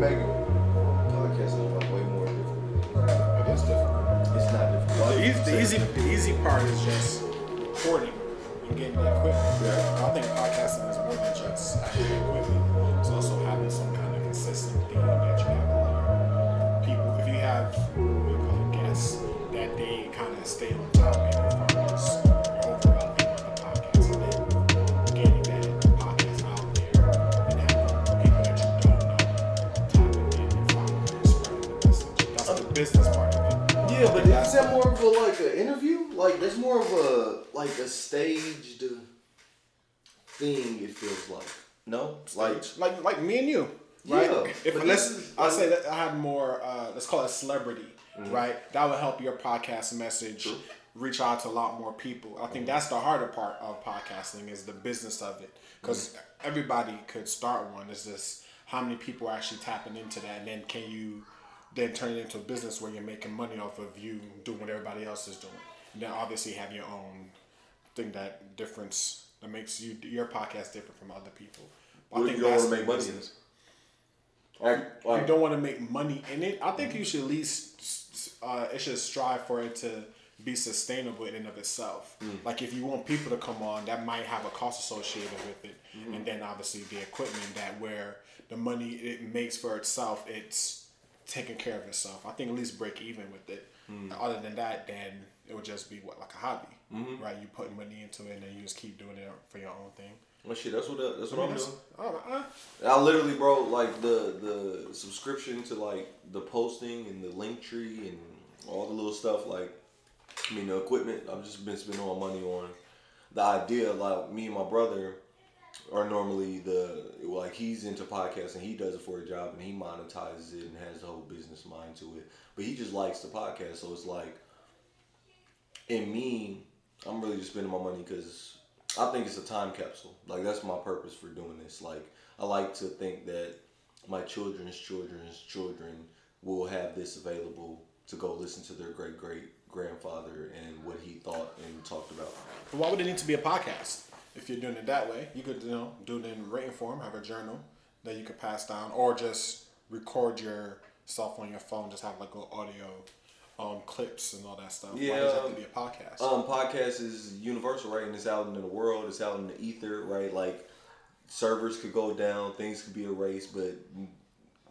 make podcasting a lot way more difficult. It is different. It's not difficult. The easy, the easy, the easy part is just recording and getting the equipment. Yeah. I think podcasting is more than just having equipment. It's also having some kind of consistent theme that you have on your people. If you have what we call guests, that they kind of stay on is that more of a like an interview? Like that's more of a like a staged thing. It feels like no, like like like me and you, right? Yeah, if but let's, this is- I'll say that I have more. Uh, let's call it a celebrity, Mm-hmm. right? That would help your podcast message reach out to a lot more people. I think that's the harder part of podcasting is the business of it, because Mm-hmm. everybody could start one. It's just how many people are actually tapping into that, and then can you then turn it into a business where you're making money off of you doing what everybody else is doing. And then obviously have your own thing that difference that makes you your podcast different from other people. I if you don't want to make money in it? Like, If like you don't want to make money in it, I think mm-hmm. you should at least uh, it should strive for it to be sustainable in and of itself. Mm. Like if you want people to come on, that might have a cost associated with it, mm-hmm. and then obviously the equipment that where the money it makes for itself, it's taking care of itself. I think at least break even with it. Other than that, then it would just be what like a hobby, right? You put money into it, and then you just keep doing it for your own thing. well, shit. That's what that's what I'm That's- doing. oh, uh, I literally, bro, like the the subscription to like the posting and the link tree and all the little stuff. Like, I mean, the equipment. I've just been spending all my money on. The idea, like me and my brother, are normally the like he's into podcasting. And he does it for a job and he monetizes it and has the whole business mind to it. But he just likes the podcast, so it's like, in me, I'm really just spending my money because I think it's a time capsule. Like that's my purpose for doing this. Like I like to think that my children's children's children will have this available to go listen to their great great grandfather and what he thought and talked about. Why would it need to be a podcast? If you're doing it that way, you could you know do it in written form, have a journal that you could pass down, or just record yourself on your phone, just have like little audio um, clips and all that stuff. why does it have to be a podcast? Um, podcast is universal, right? And it's out in the world. It's out in the ether, right? Like servers could go down, things could be erased, but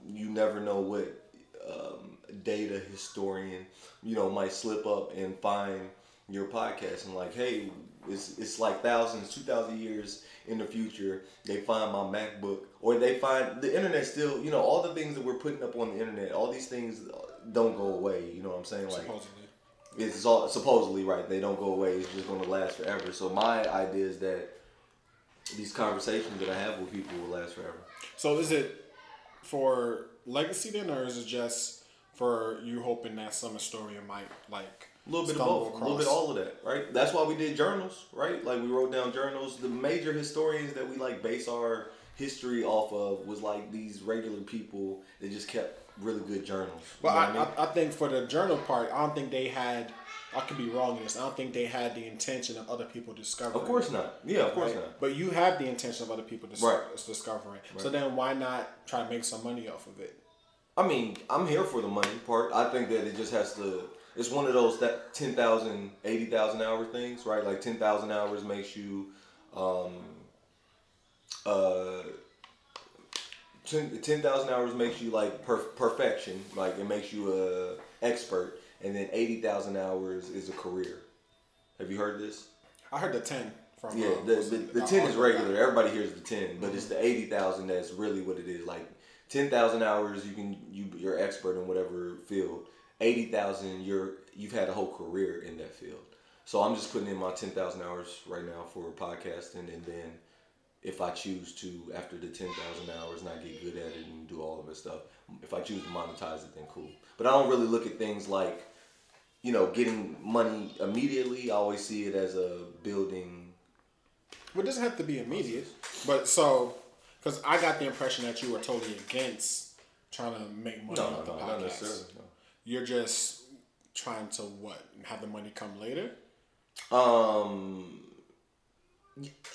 you never know what um, data historian, you know, might slip up and find your podcast and like, hey, it's it's like thousands, two thousand years in the future, they find my MacBook or they find the internet still, you know, all the things that we're putting up on the internet, all these things don't go away. You know what I'm saying? Like supposedly. it's all supposedly right. They don't go away. It's just going to last forever. So my idea is that these conversations that I have with people will last forever. So is it for legacy then, or is it just for you hoping that some historian might like A little bit of both, a little bit all of that, right? That's why we did journals, right? Like we wrote down journals. The major historians that we like base our history off of was like these regular people that just kept really good journals. But You know I, mean? I, I think for the journal part, I don't think they had. I could be wrong in this. I don't think they had the intention of other people discovering. of course not. Yeah, of course right? not. But you have the intention of other people dis- Right. discovering. So then why not try to make some money off of it? I mean, I'm here for the money part. I think that it just has to. It's one of those that 10,000, 80,000 hour things, right? Like 10,000 hours makes you, um, uh, 10 hours makes you like per- perfection, like it makes you a expert, and then 80,000 hours is a career. Have you heard this? I heard the ten from. Yeah, uh, the, the, the uh, 10 is regular. guy. Everybody hears the 10, but it's the 80,000 that's really what it is. Like 10,000 hours you can you you're expert in whatever field. 80,000 you're you've had a whole career in that field. So I'm just putting in my 10,000 hours right now for podcasting and then if I choose to after the 10,000 hours not get good at it and do all of this stuff, if I choose to monetize it then cool. But I don't really look at things like you know, getting money immediately, I always see it as a building Well, it doesn't have to be immediate, but so because I got the impression that you were totally against trying to make money No, off the no, not podcast. You're just trying to what have the money come later. Um,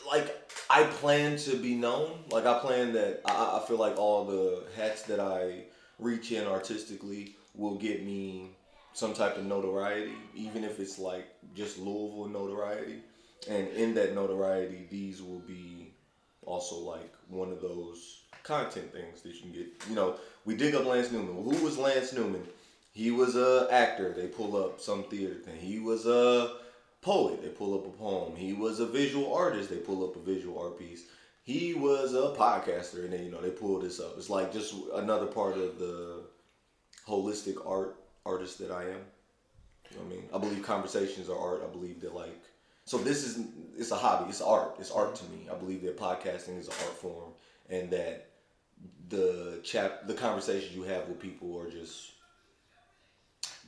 like I plan to be known. Like I plan that I, I feel like all the hats that I reach in artistically will get me some type of notoriety, even if it's like just Louisville notoriety. And in that notoriety, these will be also like one of those content things that you can get. You know, we dig up Lance Newman. Who was Lance Newman? He was a actor. They pull up some theater thing. He was a poet. They pull up a poem. He was a visual artist. They pull up a visual art piece. He was a podcaster, and then you know they pull this up. It's like just another part of the holistic art artist that I am. You know I mean, I believe conversations are art. I believe that like so this is it's a hobby. It's art. It's art to me. I believe that podcasting is an art form, and that the chap the conversations you have with people are just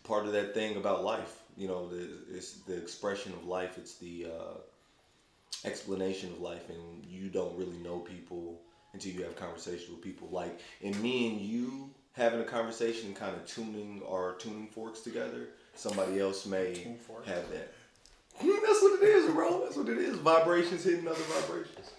part of that thing about life. You know, the, it's the expression of life. It's the uh, explanation of life, and you don't really know people until you have conversations with people. Like in me and you having a conversation, kind of tuning our tuning forks together. Somebody else may have that. That's what it is, bro. That's what it is. Vibrations hitting other vibrations.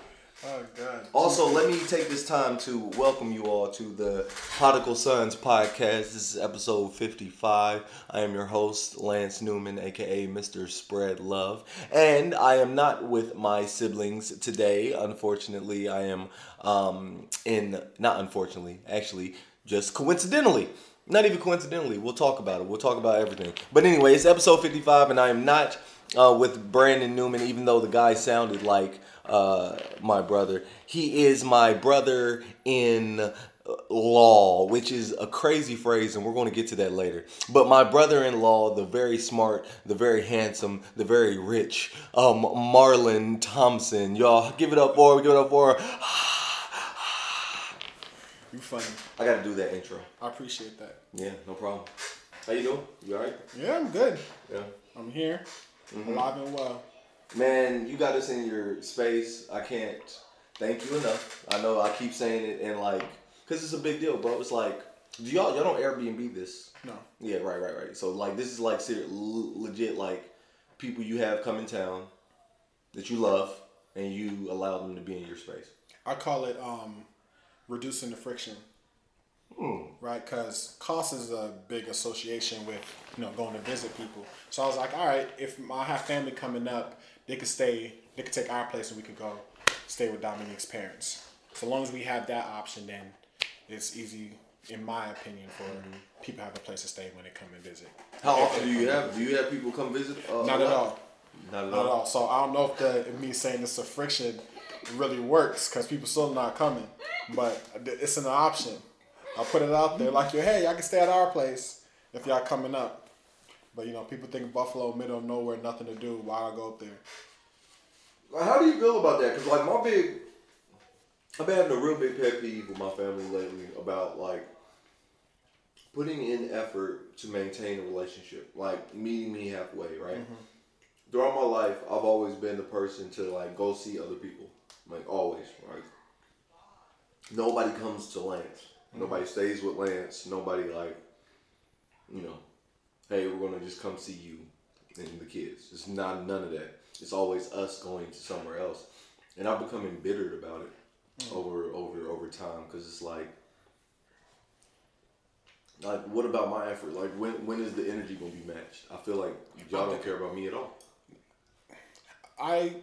Oh God. Also, let me take this time to welcome you all to the Prodigal Sons podcast. This is episode 55. I am your host, Lance Newman, aka Mr. Spread Love. And I am not with my siblings today. Unfortunately, I am um, in, not unfortunately, actually, just coincidentally. Not even coincidentally. We'll talk about it. We'll talk about everything. But anyway, it's episode 55, and I am not uh, with Brandon Newman, even though the guy sounded like uh, my brother. He is my brother in law, which is a crazy phrase, and we're going to get to that later. But my brother in law, the very smart, the very handsome, the very rich, um, Marlon Thompson. Y'all give it up for, give it up for. You funny. I got to do that intro. I appreciate that. Yeah, no problem. How you doing? You alright? Yeah, I'm good. Yeah. I'm here, alive and well. Man, you got us in your space. I can't thank you enough. I know I keep saying it and like, cause it's a big deal, bro. It's like, do y'all y'all don't Airbnb this? No. Yeah, right, right, right. So like, this is like ser- legit like people you have come in town that you love and you allow them to be in your space. I call it um, reducing the friction. Right, because cost is a big association with you know going to visit people. So I was like, all right, if I have family coming up, they could stay, they could take our place, and we could go stay with Dominique's parents. So long as we have that option, then it's easy, in my opinion, for people to have a place to stay when they come and visit. How often do you have? Do you have people come visit? Uh, Not at all. Not at Not at all. all. So I don't know if the if me saying it's a friction really works because people still not coming, but it's an option. I'll put it out there like, hey, y'all can stay at our place if y'all coming up. But you know, people think Buffalo, middle of nowhere, nothing to do. Why I go up there? Like, How do you feel about that? Because like my big, I've been having a real big pet peeve with my family lately about like putting in effort to maintain a relationship, like meeting me halfway, right? Mm-hmm. Throughout my life, I've always been the person to like go see other people, like always, right? Nobody comes to Lance. Mm-hmm. Nobody stays with Lance. Nobody like, you know, hey, we're gonna just come see you and the kids. It's not none of that. It's always us going to somewhere else, and I've become embittered about it hmm. over over over time because it's like, like what about my effort? Like when when is the energy gonna be matched? I feel like y'all don't care about me at all. I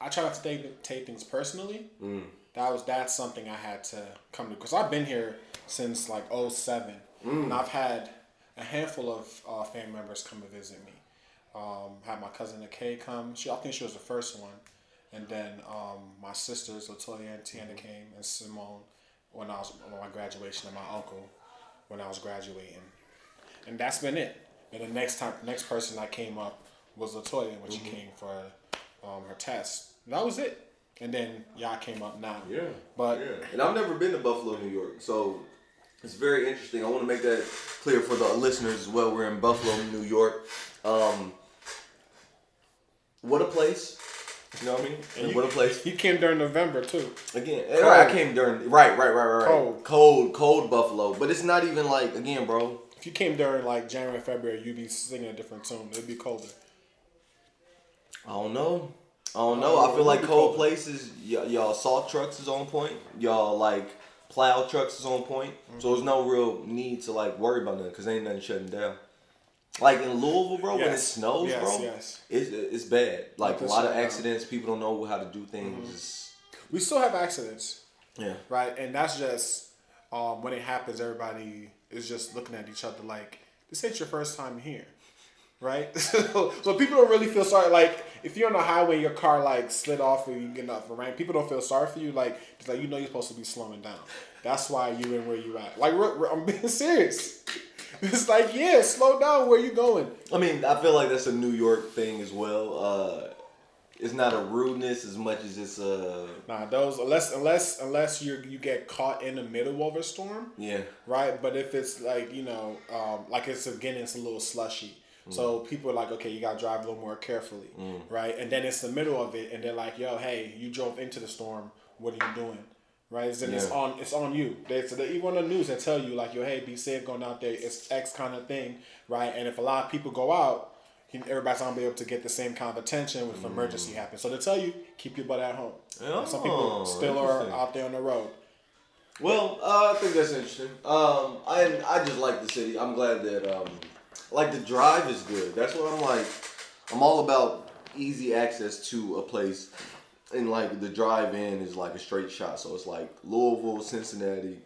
I try not to take, take things personally. Mm. That was that's something I had to come to because I've been here since like 07. Mm. and I've had a handful of uh, family members come to visit me. Um, had my cousin Kay come. She I think she was the first one, and then um, my sisters Latoya and Tiana came, and Simone when I was on my graduation, and my uncle when I was graduating, and that's been it. And the next time, next person that came up was Latoya when she came for um, her test. That was it. And then y'all came up now. Yeah, But yeah. And I've never been to Buffalo, New York, so it's very interesting. I want to make that clear for the listeners as well. We're in Buffalo, New York. Um, what a place! You know what I mean? and you, what a place! You came during November too. Again, and I came during right, right, right, right. Cold. cold, cold Buffalo. But it's not even like again, bro. If you came during like January, February, you'd be singing a different tune. It'd be colder. I don't know. I don't know. I feel like cold cold. places, y- y'all salt trucks is on point. Y'all like plow trucks is on point. So there's no real need to like worry about nothing because ain't nothing shutting down. Like in Louisville, bro, when it snows, Yes, bro, yes. it's it's bad. Like a lot of shutting down. accidents. People don't know how to do things. It's- We still have accidents. yeah. right? And that's just um, when it happens, everybody is just looking at each other like, "This ain't your first time here." Right, so, so people don't really feel sorry. Like if you're on the highway, your car like slid off and you get off the ramp. People don't feel sorry for you. Like it's like you know you're supposed to be slowing down. That's why you in where you at. Like we're, we're- I'm being serious. It's like yeah, slow down. Where you going? I mean, I feel like that's a New York thing as well. Uh, it's not a rudeness as much as it's a Nah, those unless unless unless you you get caught in the middle of a storm. yeah. right? But if it's like you know, um, like it's again, it's a little slushy. So people are like, okay, you gotta drive a little more carefully, right? And then it's the middle of it, and they're like, yo, hey, you drove into the storm. What are you doing? Right? Then it's on. It's on you. They, so they, even on the news, they tell you like, yo, hey, be safe going out there. It's X kind of thing, right? And if a lot of people go out, everybody's not gonna be able to get the same kind of attention if emergency happens. So they tell you keep your butt at home. And some people Oh, still are out there on the road. Well, uh, I think that's interesting. Um, I I just like the city. I'm glad that um, like the drive is good. That's what I'm like. I'm all about easy access to a place, and like the drive in is like a straight shot. So it's like Louisville, Cincinnati,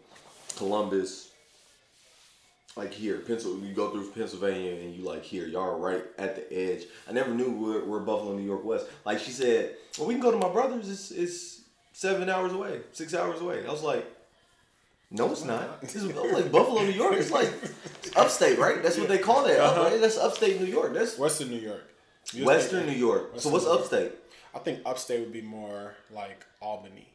Columbus. Like here, Pencil, you go through Pennsylvania and you like here, y'all are right at the edge. I never knew we're Buffalo, New York West. Like she said, well, we can go to my brother's. It's, it's seven hours away, six hours away. I was like, no, it's not. It's like Buffalo, New York. It's like upstate, right? That's what they call that, Uh-huh. right? That's upstate New York. That's Western New York. You Western New York. So what's York. upstate? I think upstate would be more like Albany.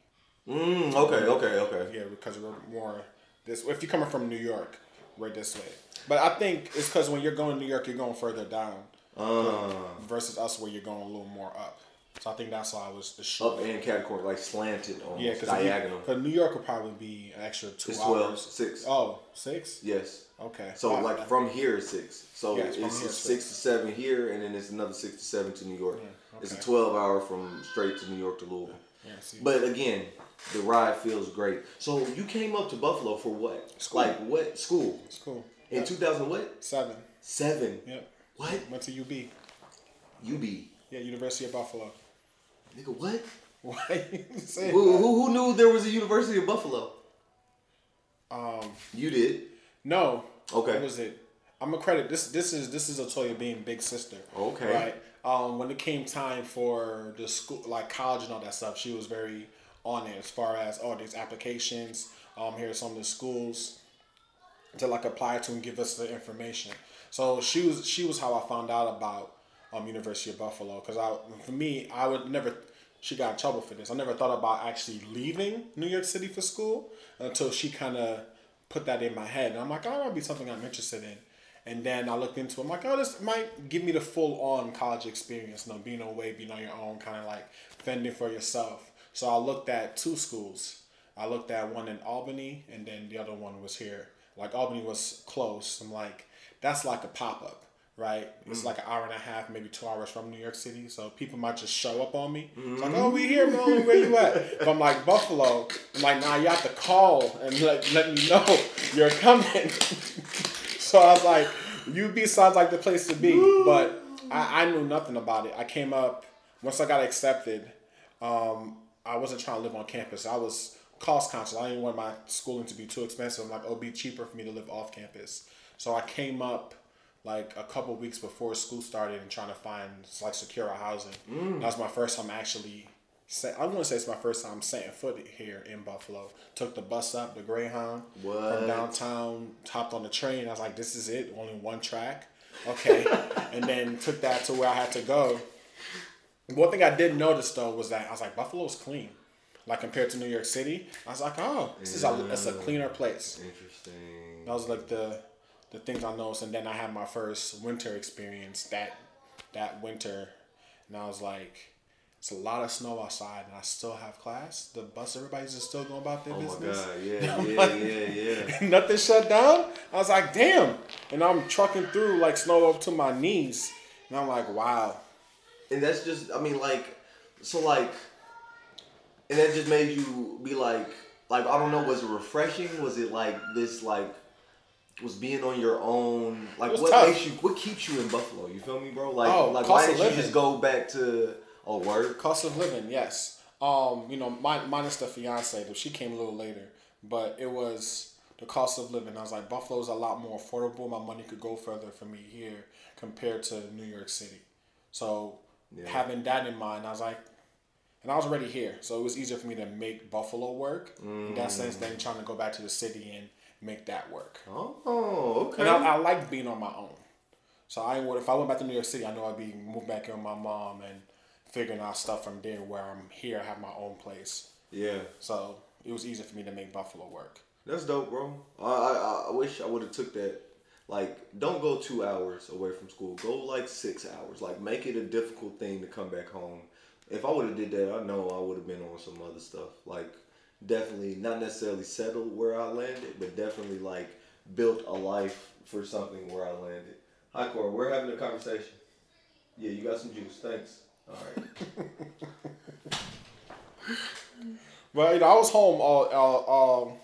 Mm, okay, okay, okay. Yeah, because we're more this. If you're coming from New York, we're this way. But I think it's because when you're going to New York, you're going further down Uh, versus us, where you're going a little more up. So I think that's why I was the short. up and category, like slanted on yeah, because diagonal. Because New York would probably be an extra two It's hours. 12, six. Oh, six. Yes. Okay. So I- like from here is six. So Yes, from it's six, six. to seven here, and then it's another six to seven to New York. It's a twelve hour from straight to New York to Louisville. Yeah, see. But again, the ride feels great. So you came up to Buffalo for what? School. Like what school? it's cool. In two thousand what? Seven. Seven. Yep. What? Went to UB. UB. Yeah, University of Buffalo. Nigga, what? Why you say Who, that? who, who knew there was a University of Buffalo? Um, You did. no. Okay. What was it? I'm a credit. This this is this is Latoya being big sister. Okay. Right. Um, when it came time for the school, like college and all that stuff, she was very on it as far as oh, these applications. Um, here's some of the schools to like apply to and give us the information. So she was she was how I found out about um University of Buffalo because I for me I would never she got in trouble for this. I never thought about actually leaving New York City for school until she kind of put that in my head, and I'm like, oh, that might be something I'm interested in. And then I looked into it. I'm like, oh, this might give me the full on college experience, you know, being away, being on your own, kind of like fending for yourself. So I looked at two schools. I looked at one in Albany, and then the other one was here. Like Albany was close. I'm like, that's like a pop up, right? It's like an hour and a half, maybe two hours from New York City. So people might just show up on me. It's like, oh, we here, man. Where you at? But I'm like Buffalo. I'm like, nah, you have to call and let let me know you're coming. so I was like, UB sounds like the place to be. But I, I knew nothing about it. I came up once I got accepted. Um, I wasn't trying to live on campus. I was cost conscious. I didn't want my schooling to be too expensive. I'm like, oh, it'd be cheaper for me to live off campus. So I came up like a couple weeks before school started and trying to find like secure housing. Mm. That was my first time actually. Set, I want to say it's my first time setting foot here in Buffalo. Took the bus up, the Greyhound What? from downtown. Hopped on the train. I was like, this is it. Only one track. Okay, and then took that to where I had to go. One thing I did notice though was that I was like, Buffalo's clean. Like compared to New York City, I was like, oh, this is a, it's a cleaner place. Interesting. That was like the the things I noticed, and then I had my first winter experience that that winter, and I was like, it's a lot of snow outside, and I still have class. The bus, everybody's just still going about their Oh my business. god, yeah, yeah, yeah, yeah. Nothing shut down. I was like, damn, and I'm trucking through like snow up to my knees, and I'm like, wow. And that's just, I mean, like, So like, and that just made you be like, like I don't know, was it refreshing? Was it like this like? Was being on your own like what tough. makes you what keeps you in Buffalo? You feel me, bro? Like Oh, like why did you just go back to a word? Cost of living, yes. Um, you know, mine, minus the fiance, though she came a little later, but it was the cost of living. I was like, Buffalo's a lot more affordable. My money could go further for me here compared to New York City. So Yeah. having that in mind, I was like, and I was already here, so it was easier for me to make Buffalo work in that sense than trying to go back to the city and make that work. Oh, okay. And I, I like being on my own. So I would if I went back to New York City, I know I'd be moved back in with my mom and figuring out stuff from there. Where I'm here, I have my own place. yeah. So it was easier for me to make Buffalo work. That's dope, bro. I I, I wish I would have took that. Like, don't go two hours away from school. Go like six hours. Like, make it a difficult thing to come back home. If I would have did that, I know I would have been on some other stuff. Like, definitely not necessarily settled where I landed, but definitely like built a life for something where I landed. Hi, Cora. We're having a conversation. Yeah, you got some juice. Thanks. All right. Well, you know, I was home all all um,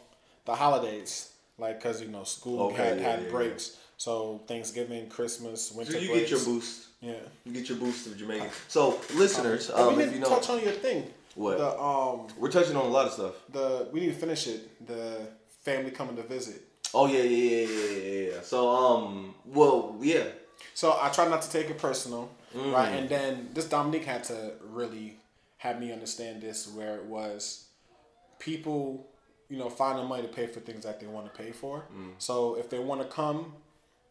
the holidays, like because you know school Okay, had yeah, had yeah, breaks. So Thanksgiving, Christmas, winter so you breaks. get your boost. Yeah. You get your boost of Jamaican. So, listeners, Oh, um, we if you know, touch on your thing. What? The um we're touching on a lot of stuff. the we need to finish it. The family coming to visit. Oh yeah, yeah, yeah, yeah, yeah. So um, well, yeah, So I try not to take it personal, Mm. right? And then this Dominique had to really have me understand this, where it was people, you know, finding money to pay for things that they want to pay for. Mm. So if they want to come,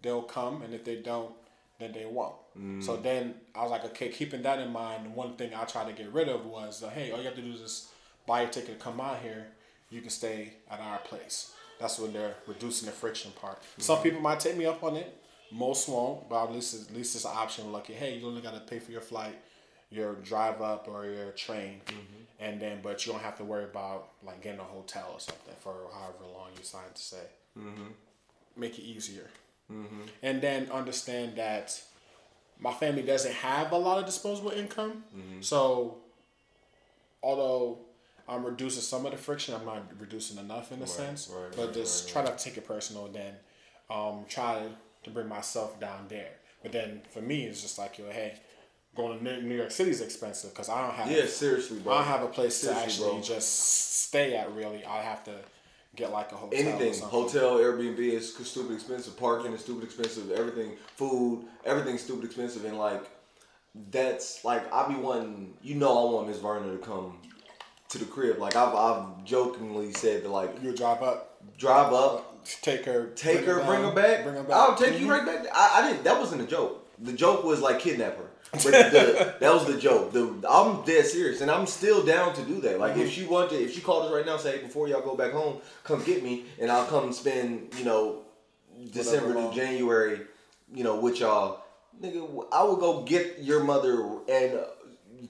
they'll come, and if they don't, then they won't. Mm. So then I was like, okay, keeping that in mind, the one thing I tried to get rid of was, uh, hey, all you have to do is just buy a ticket to come out here. You can stay at our place. That's when they're reducing the friction part. Some people might take me up on it. Most won't, but at least it's, at least it's an option. Lucky, hey, you only got to pay for your flight, your drive up, or your train, and then but you don't have to worry about like getting a hotel or something for however long you sign to stay. Make it easier, and then understand that my family doesn't have a lot of disposable income, so although I'm reducing some of the friction, I'm not reducing enough in a sense. right, but right, just right, try not to take it personal. Then um, try to bring myself down there. But then for me, it's just like yo, hey, going to New- New York City is expensive because I don't have yeah, seriously, bro. I don't have a place Seriously, to actually bro. just stay at. Really, I have to get like a hotel. Anything, something. hotel, Airbnb is stupid expensive. Parking is stupid expensive. Everything, food, everything's stupid expensive. And like, that's like I be wanting. You know, I want Miss Verna to come to the crib. Like I've I've jokingly said that like You drive up, drive up, take her, take her, down, bring her back. bring her back. I'll take you Mhm. right back. I, I didn't. That wasn't a joke. The joke was like kidnap her. But the, that was the joke. The I'm dead serious, and I'm still down to do that. Like Mm-hmm. if she wanted, if she called us right now, and say hey, before y'all go back home, come get me, and I'll come spend you know December to. January, you know, with y'all. Nigga, I will go get your mother and uh,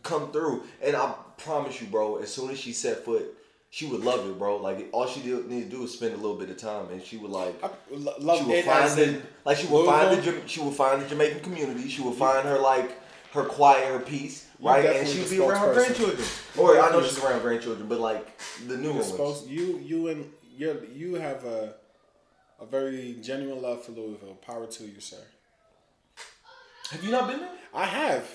come through, and I promise you, bro. As soon as she set foot, she would love it, bro. Like all she did, need to do is spend a little bit of time, and she would like. I love She would it find the like she would find the she will find the Jamaican community. She would find her like her quiet, her peace, You're right? And she'd be around her grandchildren. Or I know she's around grandchildren, but like the new You're ones. you you and you you have a a very genuine love for Louisville. Power to you, sir. Have you not been there? I have,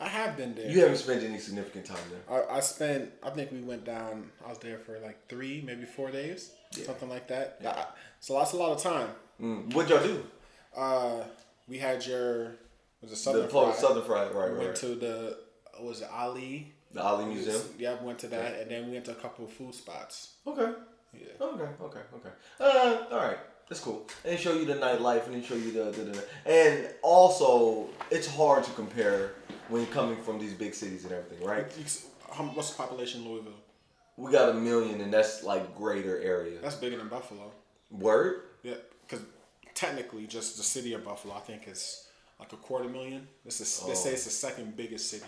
I have been there. You haven't spent any significant time there. I, I spent. I think we went down. I was there for like three, maybe four days, something like that. I- so that's a lot of time. Mm. What'd y'all do? Uh, we had your was The Southern Pol- Fried. Southern Fried, right, right. went to the was it Ali? the Ali Museum. Yeah, we went to that, and then we went to a couple of food spots. Okay. Yeah. Okay, okay, okay. Uh, all right, that's cool. And show you the nightlife, and then show you the, the, the and also it's hard to compare when coming from these big cities and everything, right? What's the population in Louisville? We got a million, and that's like greater area. That's bigger than Buffalo. Word. Yeah, because technically, just the city of Buffalo, I think is like a quarter million. This is they say it's the second biggest city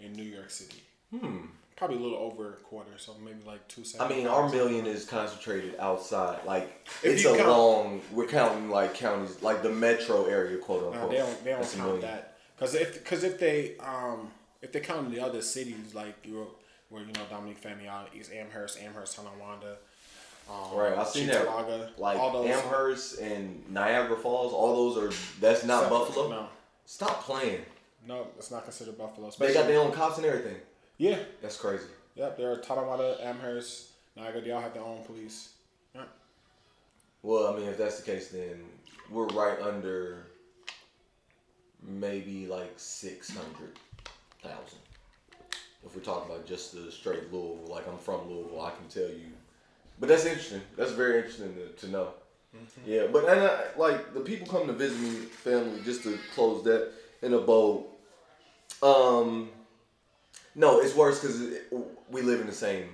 in New York City. Hmm. Probably a little over a quarter, so maybe like two. I mean, our million is concentrated outside. Like If it's a count- long. We're counting like counties, like the metro area, quote unquote. they don't they don't count million. that because if because if they um if they count the other cities like Europe, where you know Dominique out is Amherst, Amherst, Tonawanda. Um, Right, I've seen that. Like all those- Amherst and Niagara Falls, all those are that's not Buffalo. No, Stop playing. no, it's not considered Buffalo. They got their own cops and everything. yeah, That's crazy. yep. They're Tonawanda, Amherst, Niagara. They all have their own police. Yep. Well, I mean, if that's the case, then we're right under maybe like six hundred thousand. If we're talking about just the straight Louisville, like I'm from Louisville, I can tell you. But that's interesting. That's very interesting to, to know. Yeah, but and I, like the people come to visit me, family, just to close that in a bow. Um, no, it's worse because we live in the same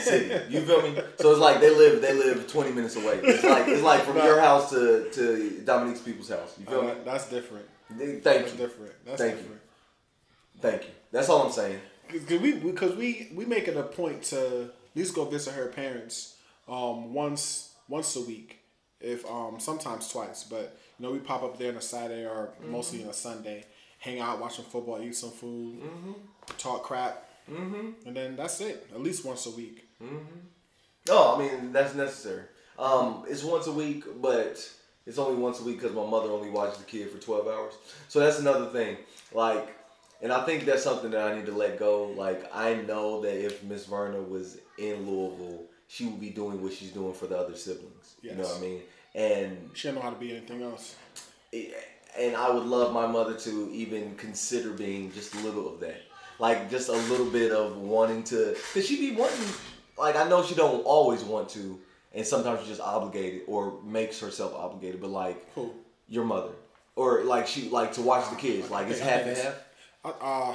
city. You feel me? So it's like they live they live twenty minutes away. It's like it's like from your house to to Dominique's people's house. You feel Uh, me? that's different. Thank That's you, different. That's Thank you. different. thank you. That's all I'm saying. Cause we, because we, we make it a point to at least go visit her parents, um, once once a week, if um sometimes twice. But you know we pop up there on a Saturday or mostly on a Sunday, hang out, watching football, eat some food, talk crap, mm-hmm. and then that's it. At least once a week. No, I mean that's necessary. Um, it's once a week, but it's only once a week because my mother only watches the kid for twelve hours. So that's another thing. Like, and I think that's something that I need to let go. Like, I know that if Miss Verna was in Louisville, she would be doing what she's doing for the other siblings. You know what I mean? And She don't know how to be anything else. Eh, and I would love my mother to even consider being just a little of that, like just a little bit of wanting to, cause she be wanting, like I know she don't always want to, and sometimes she's just obligated or makes herself obligated, but like Who? your mother, or like she like to watch the kids, like it's I half and half. Uh,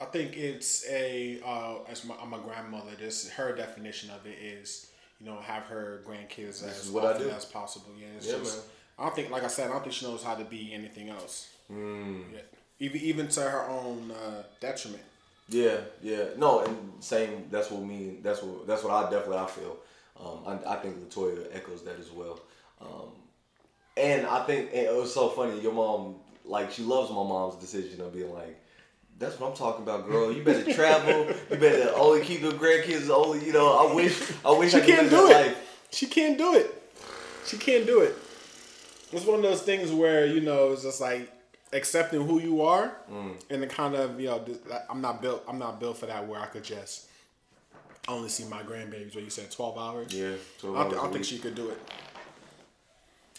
I think it's a uh, as my, my grandmother. This her definition of it is you know have her grandkids as is what I often as possible. Yeah, it's Yeah, just, man. I don't think, like I said, I don't think she knows how to be anything else. Mm. Yeah. Even even to her own uh, detriment. Yeah, yeah, no, and same. That's what me. That's what. That's what I definitely I feel. Um, I, I think Latoya echoes that as well. Um, and I think and it was so funny. Your mom, like, she loves my mom's decision of being like, "That's what I'm talking about, girl. You better travel. You better only keep the grandkids. Only, you know. I wish. I wish She I can't do it. life. She can't do it. She can't do it. It's one of those things where you know it's just like accepting who you are, Mm. and the kind of you know I'm not built. I'm not built for that where I could just only see my grandbabies. Where you said 12 hours. Yeah, I don't, I don't think she could do it.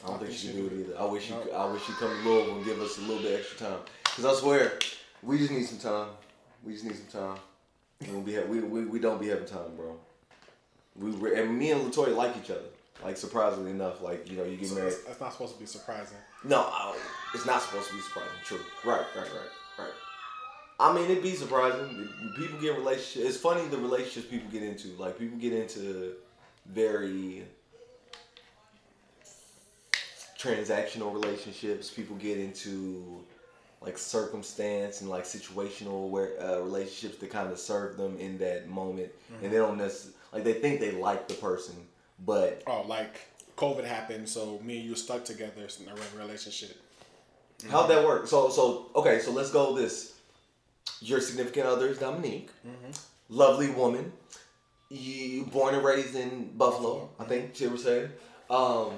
I don't think think she can do it either. I wish. No. could- I wish she come to Louisville and give us a little bit extra time. Cause I swear, we just need some time. We just need some time. We don't be ha- we, we we don't be having time, bro. We and me and Latoya like each other. Like surprisingly enough, like you know, you get So married. that's, that's not supposed to be surprising. No, I, it's not supposed to be surprising. True. Right, right, right, right. I mean, it'd be surprising. People get relationships. It's funny the relationships people get into. Like people get into very transactional relationships. People get into like circumstance and like situational where uh, relationships that kind of serve them in that moment, and they don't necessarily like they think they like the person, but Oh, like COVID happened, so me and you stuck together in a relationship. How'd that work? So so okay, so let's go this. Your significant other is Dominique. Lovely woman. You born and raised in Buffalo, I think she was saying. Um,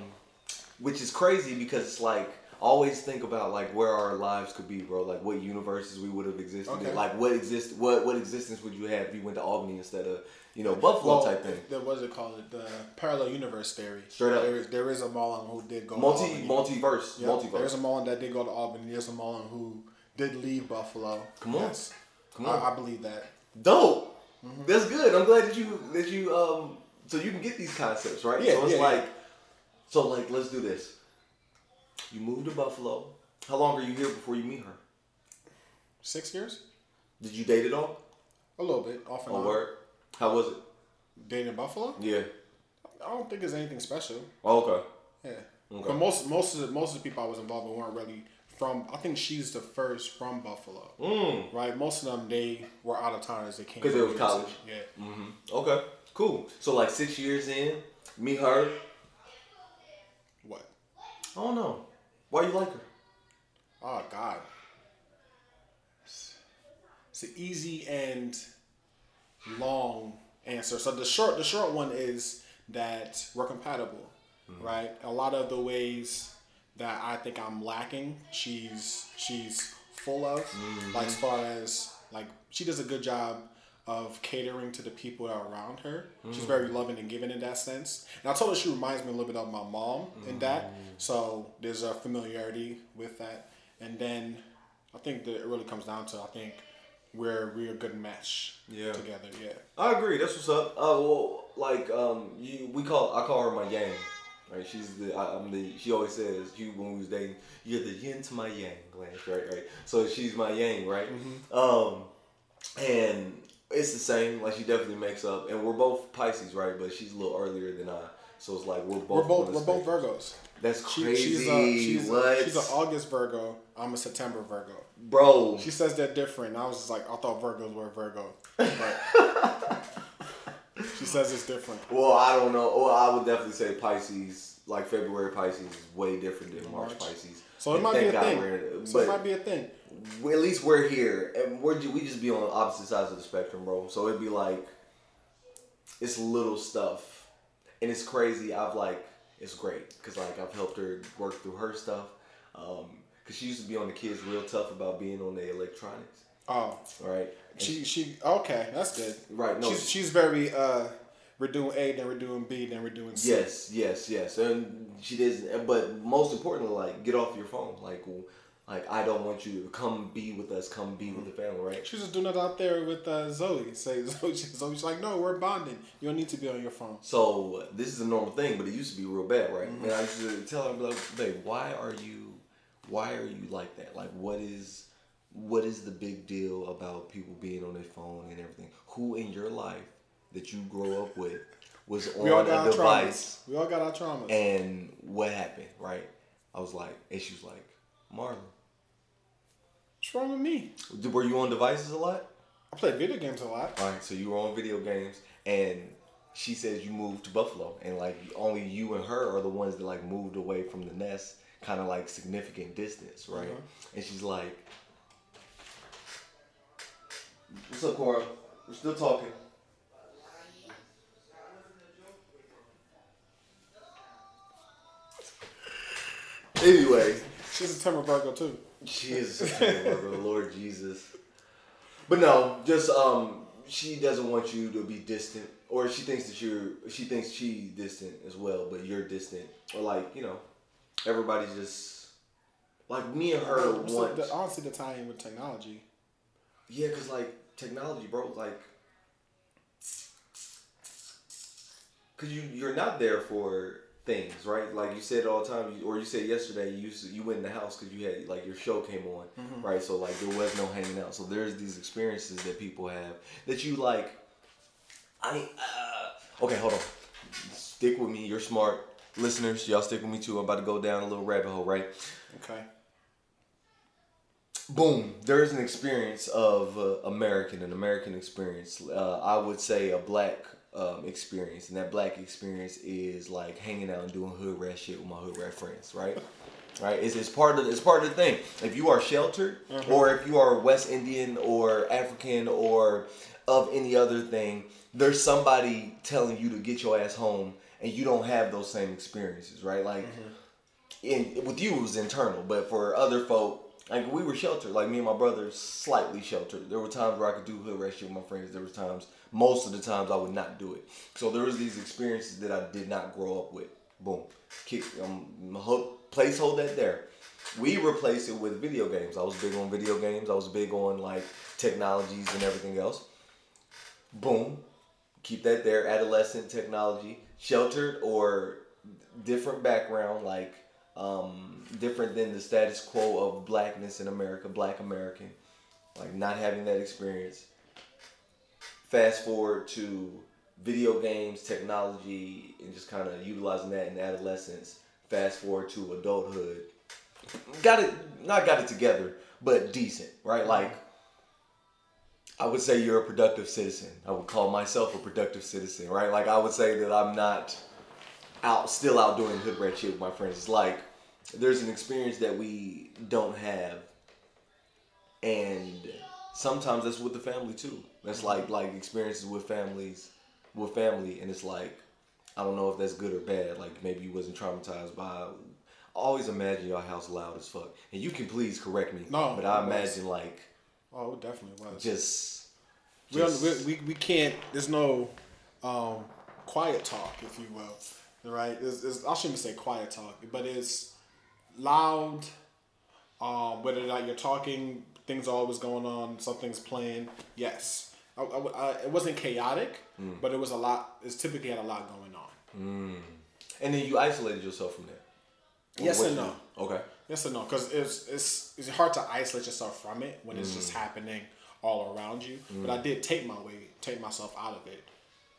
which is crazy because it's like always think about like where our lives could be, bro. Like what universes we would have existed Okay. in. Like what exist what what existence would you have if you went to Albany instead of, you know, Buffalo type thing. The, what is it called? The parallel universe theory. Straight up. There is, there is a Marlon who did go Multi to Albany. multiverse. Yeah, multiverse. There's a Marlon that did go to Albany. There's a Marlon who did leave Buffalo. Come on. Yes. Come on. I, I believe that. Dope. Mm-hmm. That's good. I'm glad that you that you um so you can get these concepts right. Yeah, so it's yeah, like so like let's do this. You moved to Buffalo. How long are you here before you meet her? Six years? Did you date at all? A little bit, off and on. word. How was it? Dating Buffalo? Yeah. I don't think there's anything special. Oh, okay. Yeah. Okay. But most most of the, most of the people I was involved with weren't really from. I think she's the first from Buffalo. Mm. Right. Most of them they were out of town as They came. Because it was college. Yeah. Mm-hmm. Okay. Cool. So like six years in, meet her. Don't know. Why you like her? Oh God. it's an easy and long answer. So the short the short one is that we're compatible, mm-hmm. right? A lot of the ways that I think I'm lacking, she's she's full of. Like as mm-hmm. far as like she does a good job of catering to the people that are around her. She's very loving and giving in that sense. And I told her she reminds me a little bit of my mom in that. So there's a familiarity with that. And then I think that it really comes down to I think we're we're a good mesh Yeah. together. Yeah. I agree. That's what's up. Uh, well, like um, you, we call I call her my yang. Right, she's the I, I'm the. She always says you when we was dating, you're the yin to my yang, Lance. Right, right. So she's my yang, right? Um, and it's the same. Like she definitely makes up, and we're both Pisces, right? But she's a little earlier than I, so it's like we're both. We're both we're both. Virgos. That's She, crazy. she's a she's what, a, she's an August Virgo. I'm a September Virgo. bro? She says they're different. I was just like, I thought Virgos were Virgo. But she says it's different. Well, I don't know. Well, I would definitely say Pisces, like February Pisces, is way different than March, March. Pisces. So it And might be a God thing. So it might be a thing. We- at least we're here, and we're we just be on opposite sides of the spectrum, bro. So it'd be like it's little stuff, and it's crazy. I've like it's great because like I've helped her work through her stuff. Um, Cause she used to be on the kids real tough about being on the electronics, Oh, right? And she she okay. That's good. Right, no. She's she's very uh. We're doing A, then we're doing B, then we're doing C. Yes, yes, yes, and she doesn't. But most importantly, like get off your phone. Like, like I don't want you to come be with us. Come be with the family, right? She was just doing that out there with uh, Zoe. Say Zoe, Zoe's like, no, we're bonding. You don't need to be on your phone. So this is a normal thing, but it used to be real bad, right? And I used to tell her, like, babe, why are you, why are you like that? Like, what is, what is the big deal about people being on their phone and everything? Who in your life that you grow up with was We all on got a our device? traumas. We all got our traumas. And what happened, right? I was like, and she was like, Marlon, What's wrong with me? were you on devices a lot? I play video games a lot. All right, so you were on video games, and she says you moved to Buffalo, and like only you and her are the ones that like moved away from the nest, kind of like significant distance, right? Mm-hmm. And she's like, "What's up, Cora? We're still talking." Anyway, She's a September Virgo too. she is a September Virgo, Lord Jesus. But no, just um, she doesn't want you to be distant, or she thinks that you're. She thinks she's distant as well, but you're distant, or like you know, everybody's just like me and her What's want. the, the, honestly, the tie-in with technology. Yeah, cause like technology, bro, like, cause you you're not there for things, right? Like you said all the time, or you said yesterday, you used to, you went in the house because you had like your show came on, right? So like there was no hanging out. So there's these experiences that people have that you like. I uh, okay, hold on. Stick with me. You're smart, listeners. Y'all stick with me too. I'm about to go down a little rabbit hole, right? Okay. boom there's an experience of uh, american an american experience uh, i would say a black um, experience and that black experience is like hanging out and doing hood rat shit with my hood rat friends right? Right? It's, it's part of it's part of the thing. If you are sheltered or if you are west indian or african or of any other thing there's somebody telling you to get your ass home and you don't have those same experiences right? Like in with you it was internal, but for other folk, like we were sheltered. Like me and my brother, slightly sheltered. There were times where I could do hood shit with my friends. There was times, most of the times, I would not do it. So there was these experiences that I did not grow up with. Boom, kick. Um, ho- place hold that there. We replaced it with video games. I was big on video games. I was big on like technologies and everything else. Boom, keep that there. Adolescent technology, sheltered or different background, like um, different than the status quo of blackness in America, black American, like not having that experience. Fast forward to video games, technology, and just kind of utilizing that in adolescence. Fast forward to adulthood. Got it, not got it together, but decent, right? Like, I would say you're a productive citizen. I would call myself a productive citizen, right? Like, I would say that I'm not out still out doing hood rat shit with my friends. It's like there's an experience that we don't have, and sometimes that's with the family too. That's like like experiences with families, with family, and it's like I don't know if that's good or bad. Like maybe you wasn't traumatized by. I always imagine your house loud as fuck, and you can please correct me. No, but I it was. imagine like Oh, it definitely was. just. we, just- we, we, we can't. There's no um, quiet talk, if you will. Right? It's, it's, I shouldn't say quiet talk, but it's loud. Um, whether or not you're talking, things are always going on. Something's playing. Yes, I, I, I- it wasn't chaotic, Mm. but it was a lot. It's typically had a lot going on. and then you isolated yourself from that. Yes and no. Okay. Yes or no? Because it's it's it's hard to isolate yourself from it when it's Mm. just happening all around you. But I did take my way, take myself out of it.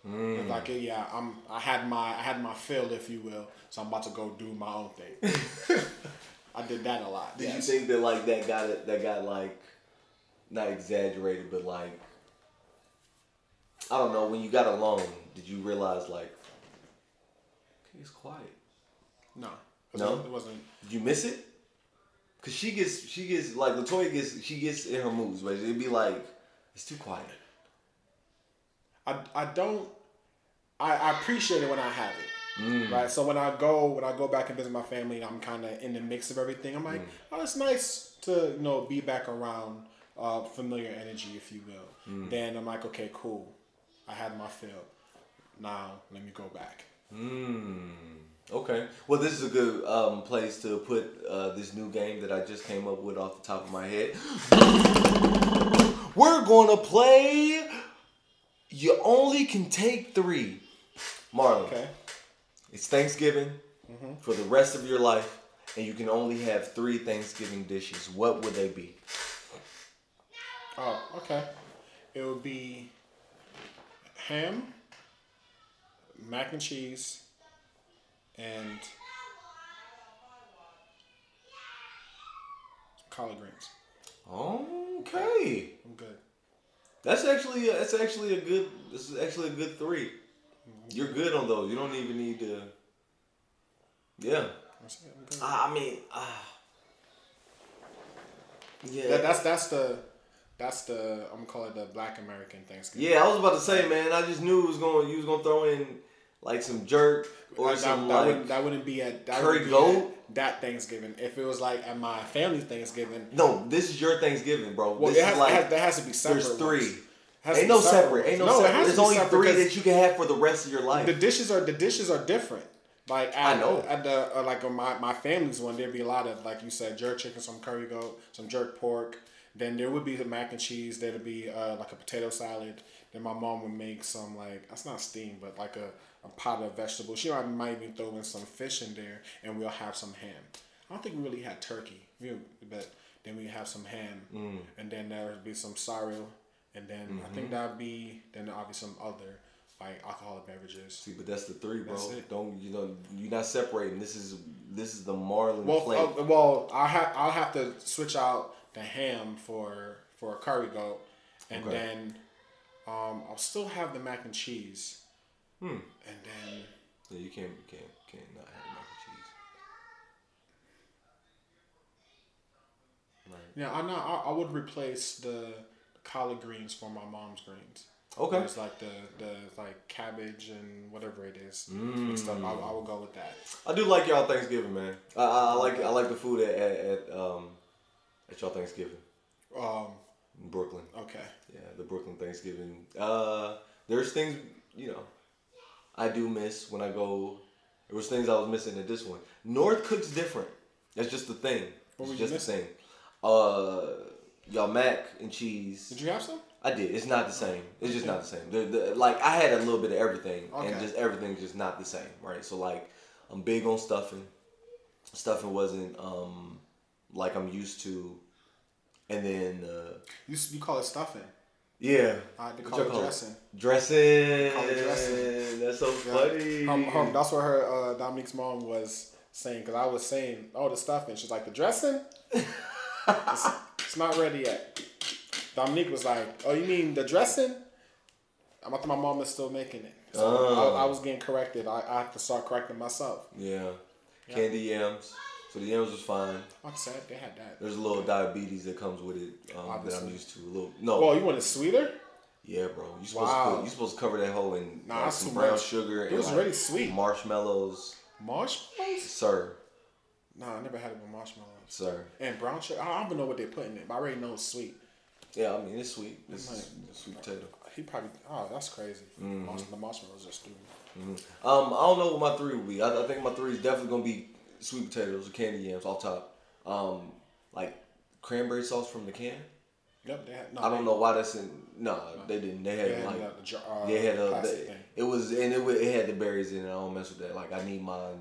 Mm. It's Like yeah, I'm I had my I had my fill, if you will. So I'm about to go do my own thing. I did that a lot. Did yes. you think that like that got it? That got like not exaggerated, but like I don't know. When you got alone, did you realize like okay, it's quiet? No. 'Cause No? It wasn't. Did you miss it? Cause she gets she gets like Latoya gets she gets in her moods, but it'd be like it's too quiet. I, I don't I, I appreciate it when I have it. Right. So when I go when I go back and visit my family and I'm kinda in the mix of everything, I'm like, oh it's nice to, you know, be back around uh, familiar energy, if you will. Then I'm like, okay, cool. I had my fill. Now let me go back. Hmm. Okay. Well, this is a good um, place to put uh, this new game that I just came up with off the top of my head. We're gonna play. You only can take three. Marlon, Okay. it's Thanksgiving for the rest of your life, and you can only have three Thanksgiving dishes. What would they be? Oh, okay. It would be ham, mac and cheese, and collard greens. Okay. I'm good. That's actually that's actually a good this is actually a good three. You're good on those. You don't even need to. Yeah. That's it. I'm good. I mean, ah. yeah. That, that's that's the that's the I'm gonna call it the Black American Thanksgiving. yeah, I was about to say, man. I just knew it was going. You was gonna throw in like some jerk or that, some that, like. that wouldn't be at that curry goat? at that Thanksgiving. If it was like at my family's Thanksgiving, no, this is your Thanksgiving, bro. well, this it has, is like it has, to be separate. there's three. Ain't no separate. Ain't no, it separate. There's only separate three that you can have for the rest of your life. The dishes are the dishes are different. Like at, I know. at the uh, like on my my family's one, there'd be a lot of like you said, jerk chicken, some curry goat, some jerk pork. Then there would be the mac and cheese. There'd be uh, like a potato salad. Then my mom would make some like that's not steamed, but like a, a pot of vegetables. She might, might even throw in some fish in there, and we'll have some ham. I don't think we really had turkey, but then we have some ham, Mm. and then there would be some sorrel, and then I Mm-hmm. think that'd be then there'll be some other like alcoholic beverages. See, but that's the three, bro. Don't you know? You're not separating. This is this is the Marlon Well, plate. uh, well, I have I'll have to switch out the ham for for a curry goat, and Okay. then um, I'll still have the mac and cheese, Hmm. and then Yeah, you can't, you can't, can't not have mac and cheese. Right. yeah, I know I, I would replace the collard greens for my mom's greens. Okay. It's like the the like cabbage and whatever it is mixed up. I, I would go with that. I do like y'all Thanksgiving, man. I, I, I like I like the food at, at, at um at y'all Thanksgiving Um, in Brooklyn. okay. Yeah, the Brooklyn Thanksgiving. Uh, there's things you know I do miss when I go. There was things I was missing at this one. North cooks different. That's just the thing. What It's just the same. Uh, y'all mac and cheese. Did you have some? I did. It's not the same. It's just not the same. The, the, like I had a little bit of everything, and just everything's just not the same, right? So like, I'm big on stuffing. Stuffing wasn't um like I'm used to, and then uh, You you call it stuffing. Yeah, I like to call it? dressing. dressing. Call it dressing. That's so Yeah. funny. Um, um, that's what her uh, Dominique's mom was saying because I was saying, "Oh, the stuff and She's like, "The dressing, it's, it's not ready yet." Dominique was like, "Oh, you mean the dressing?" I'm thought my mom is still making it. So Oh. I, I was getting corrected. I, I have to start correcting myself. yeah. candy yams. So the yams was fine. Like I said, they had that. There's a little diabetes that comes with it um, that I'm used to. A little no. Well, you want it sweeter? yeah, bro. You supposed Wow. to put, you supposed to cover that whole in Nah, like, some brown much. sugar It and was like, really sweet. marshmallows, Marshmallows? sir, Nah, I never had it with marshmallows. sir. And brown sugar. I don't even know what they put in it, but I already know it's sweet. Yeah, I mean it's sweet. Right. is sweet potato. He probably. Oh, that's crazy. Mm-hmm. The marshmallows are stupid. Um, I don't know what my three would be. I, I think my three is definitely gonna be sweet potatoes or candy yams off top. Um, like cranberry sauce from the can. Yep, they had. No, I don't they- know why that's in. No, they didn't. They had They had like the, the jar, uh, they had a. They, it was and it, it had the berries in it. I don't mess with that. Like I need mine.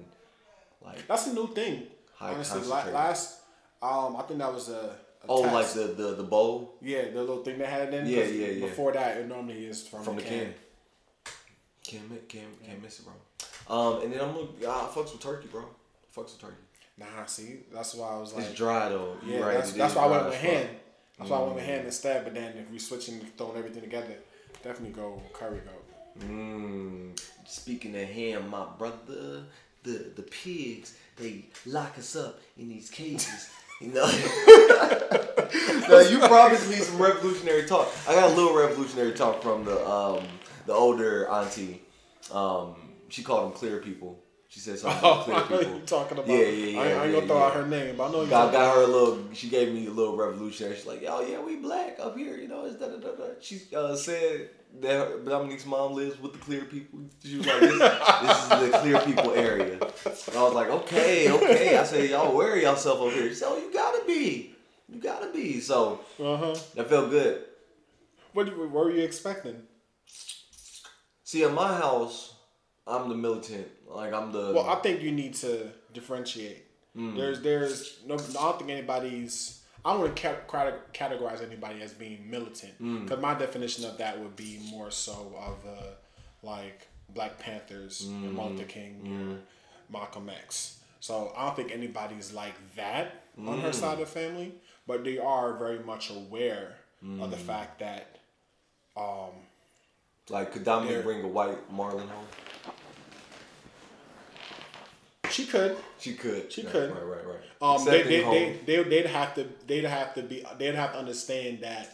Like That's a new thing. Honestly, last, um, I think that was a. a oh, like the the the bowl Yeah, the little thing they had in. Yeah, yeah, yeah. Before that, it normally is from, from the can. Can't can't can't miss it, bro. Um, and then I'm gonna I fucks with turkey, bro. Fucks with turkey. Nah, see, that's why I was like, it's dry though. yeah, You're right. that's, that's why I went with as fuck. ham. That's why I went with ham instead. But then if we switching, and throwing everything together, definitely go curry goat. Mm, speaking of ham, my brother, the the pigs, they lock us up in these cages. You know. now you promised me some revolutionary talk. I got a little revolutionary talk from the um the older auntie. Um, she called them clear people. She said something Oh, about clear know people. you talking about. Yeah, yeah, I, ain't- yeah, I ain't yeah, gonna throw yeah. out her name, but I know you. Got, talking got her a little. She gave me a little revolutionary. She's like, "Oh yeah, we black up here, you know." It's da da da da. She uh, said that Dominique's mom lives with the clear people. She was like, "This, this is the clear people area." And I was like, "Okay, okay." I said, "Y'all worry yourself over here." She said, "Oh, you gotta be, you gotta be." So Uh-huh. that felt good. What, what were you expecting? See, in my house, I'm the militant. Like I'm the. Well, I think you need to differentiate. Mm. There's, there's no. I don't think anybody's. I don't want to categorize anybody as being militant Mm. because my definition of that would be more so of uh, like Black Panthers, Mm. and Martin Luther King, or Malcolm X. So I don't think anybody's like that on Mm. her side of the family, but they are very much aware of Mm. the fact that um, like, could Yeah. bring a white Marlin home? She could. She could. She Right, could. Right, right, right. Um, they, they, home. they, they, they'd have to they'd have to be they'd have to understand that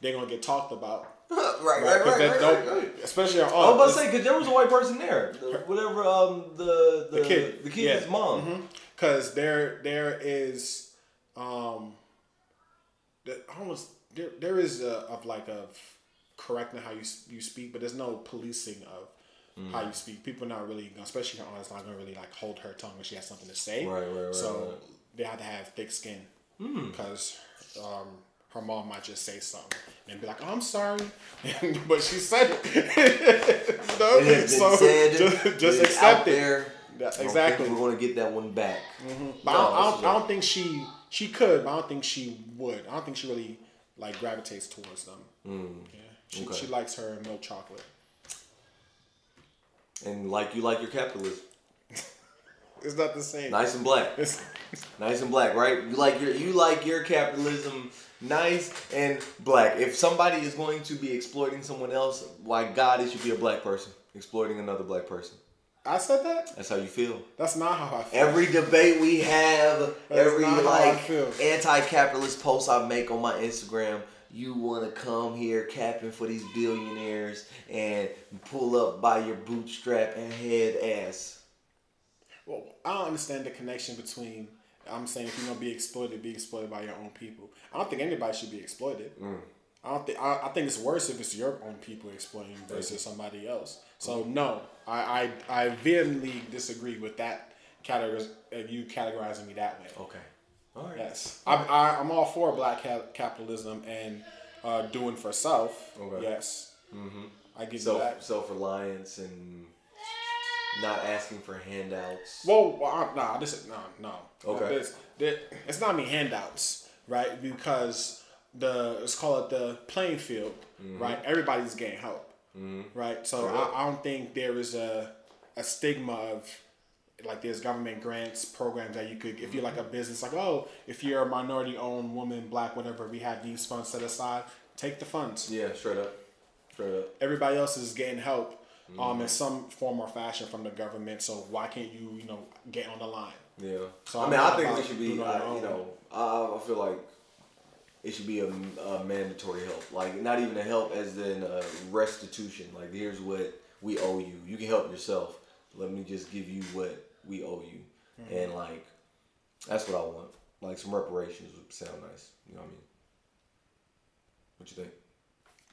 they're gonna get talked about, right, right? right, right, right, right, especially our I was about to say because there was a white person there. The- whatever, um, the the, the kid, the kid's yeah. mom. because there there is um, the, almost there there is a, of like of correcting how you you speak, but there's no policing of. Mm. How you speak, people not really, especially her aunt's not gonna really like hold her tongue when she has something to say. Right, right, right, So right. Hmm. they have to have thick skin because um, her mom might just say something and be like, "Oh, "I'm sorry," but she said it. It so said. just, just it's accept it. there. Yeah, exactly. we're gonna get that one back. But No, I, don't, I, don't, I don't think she she could. But I don't think she would. I don't think she really like gravitates towards them. yeah, she, Hmm, okay. she likes her milk chocolate. And like you like your capitalism, It's not the same. nice and black, nice and black, right? You like your you like your capitalism, nice and black. If somebody is going to be exploiting someone else, why God, it should be a black person exploiting another black person. I said that. That's how you feel. That's not how I feel. Every debate we have, That's every not how I like anti-capitalist post I make on my Instagram, you want to come here capping for these billionaires and pull up by your bootstrap and head ass. Well, I don't understand the connection between. I'm saying if you're gonna be exploited, be exploited by your own people. I don't think anybody should be exploited. Mm. I don't think. I, I think it's worse if it's your own people exploiting versus somebody else. So no, I I, I vehemently disagree with that category. If you categorizing me that way. Okay. All right. Yes, I, I, I'm all for black cap- capitalism and uh, doing for self. Okay. Yes, mm-hmm. I give you Self that. self reliance and not asking for handouts. Well, well nah, this is no, no. Okay. This, this, it's not me handouts, right? Because the let's call it the playing field, Mm-hmm. right? Everybody's getting help, right? So I, I don't think there is a a stigma of like there's government grants programs that you could if you're like a business like oh if you're a minority owned woman black whatever we have these funds set aside take the funds Yeah, straight up, straight up. everybody else is getting help um, in some form or fashion from the government. So why can't you, you know, get on the line? Yeah. So I I'm mean, I think it should be, doing it on I, your you know, I, I feel like it should be a, a mandatory help. Like, not even a help as in a restitution. Like, here's what we owe you. You can help yourself. Let me just give you what we owe you. Mm-hmm. And, like, that's what I want. Like, some reparations would sound nice. You know what I mean? What you think?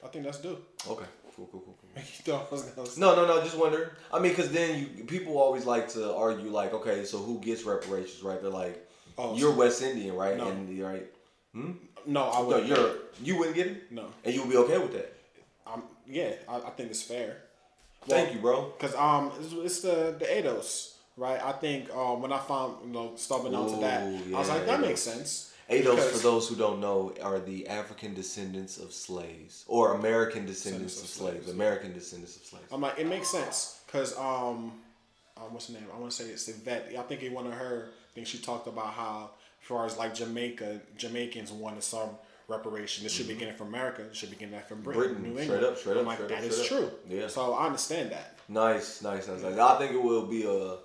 I think that's due. Okay. Cool, cool, cool, cool. you thought I was gonna say- No, no, no. Just wonder. I mean, because then you people always like to argue, like, okay, so who gets reparations, right? They're like, Oh, you're West Indian, right? No. And you're right. Hmm? No, I No, you're you wouldn't get it, no. and you would be okay with that. Um, yeah, I, I think it's fair. Thank you, bro. Cause um, it's, it's the the ADOS, right? I think um, when I found you know stumbling onto that, Ooh, I was like, that ADOS. makes sense. ADOS, for those who don't know, are the African descendants of slaves or American descendants Descendants of slaves. slaves, American descendants of slaves. I'm like, it makes sense because um, um, what's her name? I want to say it's Yvette. I think in one of her things she talked about how, as far as like Jamaica, Jamaicans wanted some reparation. This should be getting from America. It should be getting that from Britain, Mm-hmm. Britain, New straight England. up, straight I'm up, like, straight that up, is true. Yeah. So I understand that. Nice, nice, nice. nice. I think it will be a,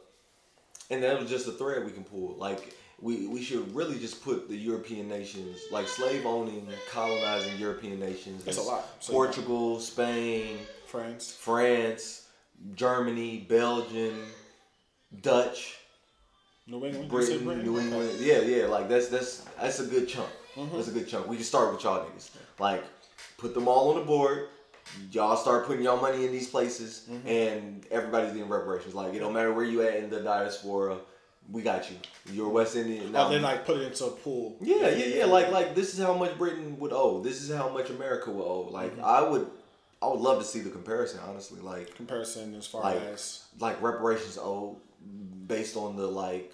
and that was just a thread we can pull. Like we we should really just put the European nations, like slave owning, colonizing European nations. It's a lot. So- Portugal, Spain, France, France, Germany, Belgium, Dutch, New England. Britain, Britain? New Okay. Yeah, yeah. Like that's that's that's a good chunk. Mm-hmm. That's a good chunk. We can start with y'all niggas. Like put them all on the board. Y'all start putting y'all money in these places, Mm-hmm. and everybody's getting reparations. Like it don't matter where you at in the diaspora, we got you. You're West Indian. Oh, they like put it into a pool. yeah, yeah, yeah. Like like this is how much Britain would owe. This is how much America would owe. Like Mm-hmm. I would, I would love to see the comparison. Honestly, like comparison as far Like- as like reparations owed based on the like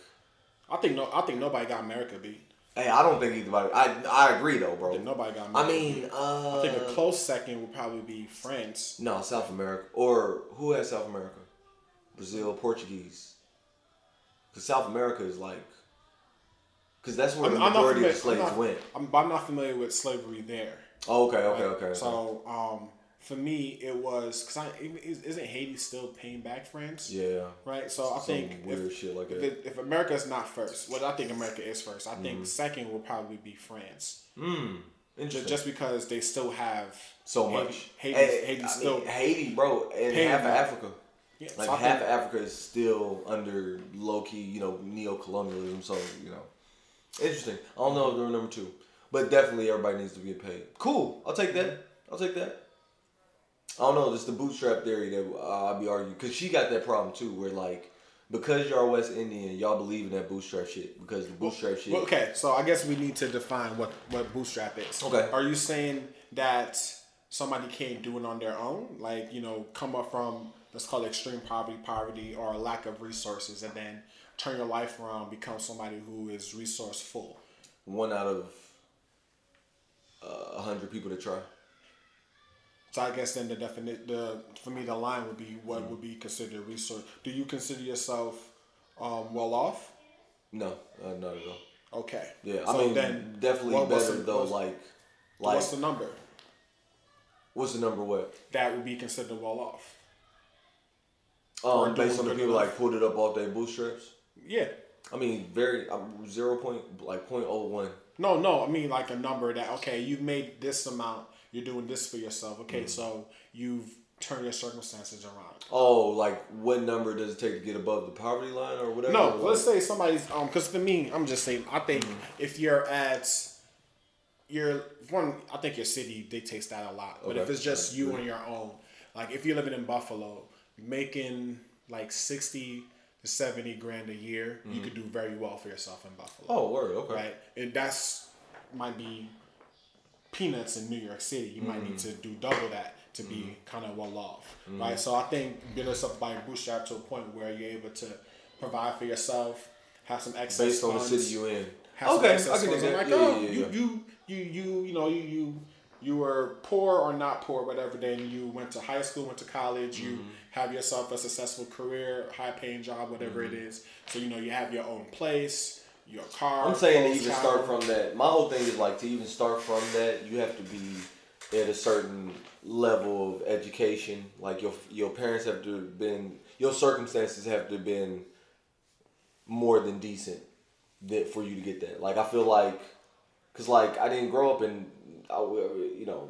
I think no, I think nobody got America beat. Hey, I don't think either I I agree though, bro. think nobody got I mean, uh, I think a close second would probably be France. no South America or who has South America? Brazil, Portuguese. Because South America is like, because that's where the I'm, I'm majority familiar. of the slaves I'm not, went. I'm, I'm not familiar with slavery there. Oh, okay, okay, right? okay. okay. So um, for me, it was because I is- isn't Haiti still paying back France? yeah, Right. So I some think weird if, shit like if, that. if America is not first, well, I think America is first. I Mm-hmm. think second will probably be France, Hmm, interesting. just because they still have so Haiti- much. Haiti, Hey, Haiti I still. mean, Haiti, bro, and half of. Africa. yeah, Like so half think- of Africa is still under low key, you know, neo colonialism. So you know, interesting. I don't know if they're number two, but definitely everybody needs to get paid. Cool. I'll take that. I'll take that. I don't know. It's the bootstrap theory that uh, I'll be arguing because she got that problem too, where like because y'all West Indian, y'all believe in that bootstrap shit because the bootstrap shit. Well, okay, so I guess we need to define what what bootstrap is. Okay. Are you saying that somebody can't do it on their own, like you know, come up from let's call it extreme poverty, poverty, or a lack of resources, and then turn your life around, become somebody who is resourceful? One out of uh, a hundred people to try. So I guess then the definition, the for me, the line would be what would be considered resource. Do you consider yourself um, well off? No, uh, not at all. Okay. Yeah, I So mean, then definitely what- better the- though. Like, like what's the number what's the number? What? that would be considered well off? Um, based on the people enough. like pulled it up off their bootstraps. Yeah. I mean, very um, zero point like point oh one. No, no. I mean like a number that okay, you've made this amount. You're doing this for yourself. Okay, Mm-hmm. so you've turned your circumstances around. Oh, like what number does it take to get above the poverty line or whatever? No, Like- let's say somebody's um. Because for me, I'm just saying. I think Mm-hmm. if you're at your one, I think your city dictates that a lot. But if it's just you on your own, like if you're living in Buffalo, making like sixty to seventy grand a year, you could do very well for yourself in Buffalo. Mm-hmm. Oh, word. Okay. right? And that's might be peanuts in New York City. You might need Mm-hmm. to do double that to be kind of well off, right? So I think build yourself by bootstrap to a point where you're able to provide for yourself, have some excess Based on the city you in. have some Okay, excess I can funds. do that. like, Yeah, oh, yeah, you, yeah. you, you, you, you know, you, you, you were poor or not poor, whatever. Then you went to high school, went to college. You Mm-hmm. have yourself a successful career, high paying job, whatever Mm-hmm. it is. So you know you have your own place, your car. I'm saying to even travel. start from that. My whole thing is like to even start from that, you have to be at a certain level of education. Like your your parents have to have been your circumstances have to have been more than decent that for you to get that. Like I feel like, cause like I didn't grow up in, I, you know,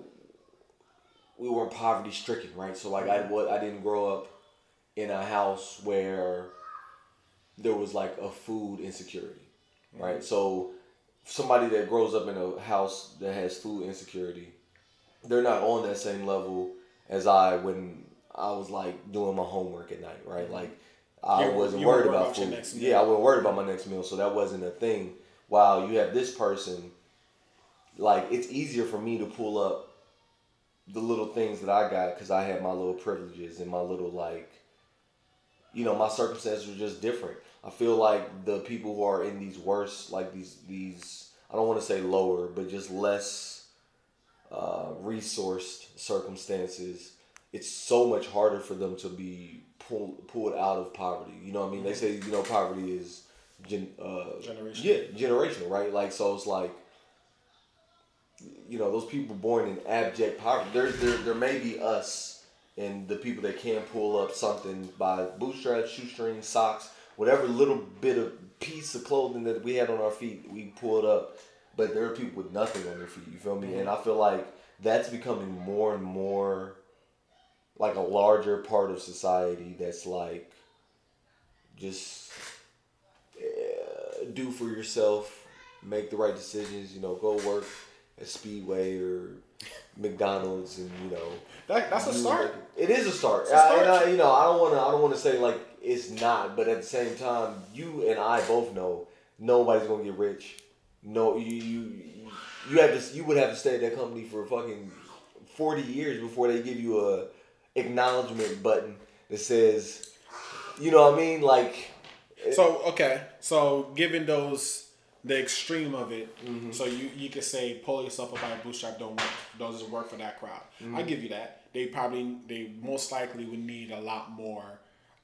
we weren't poverty stricken, right? So like I mm-hmm. what I didn't grow up in a house where there was like a food insecurity, right? So somebody that grows up in a house that has food insecurity, they're not on that same level as I when I was like doing my homework at night, right? Like I You- wasn't you worried about about food. Yeah, I wasn't worried about my next meal, so that wasn't a thing. While you have this person, like it's easier for me to pull up the little things that I got because I had my little privileges and my little like, you know, my circumstances were just different. I feel like the people who are in these worse, like these these, I don't want to say lower, but just less uh, resourced circumstances. It's so much harder for them to be pulled pulled out of poverty. You know what I mean? They say you know poverty is gen, uh, Generational. Yeah, generational, right? Like so, it's like you know those people born in abject poverty. There, there, there may be us and the people that can pull up something by bootstraps, shoestrings, socks, whatever little bit of piece of clothing that we had on our feet, we pulled up. But there are people with nothing on their feet. You feel me? And I feel like that's becoming more and more like a larger part of society. That's like just uh, do for yourself, make the right decisions. You know, go work at Speedway or McDonald's, and you know. That, that's a start. it- is a start. A I- start. and I, you know, I don't want to. I don't want to say like it's not, but at the same time, you and I both know nobody's gonna get rich. No, you you you have to. You would have to stay at that company for fucking forty years before they give you a acknowledgement button that says, you know what I mean, like. So okay, so given those the extreme of it, Mm-hmm. so you you could say pull yourself up by a bootstrap don't work doesn't work for that crowd. Mm-hmm. I give you that. They probably they most likely would need a lot more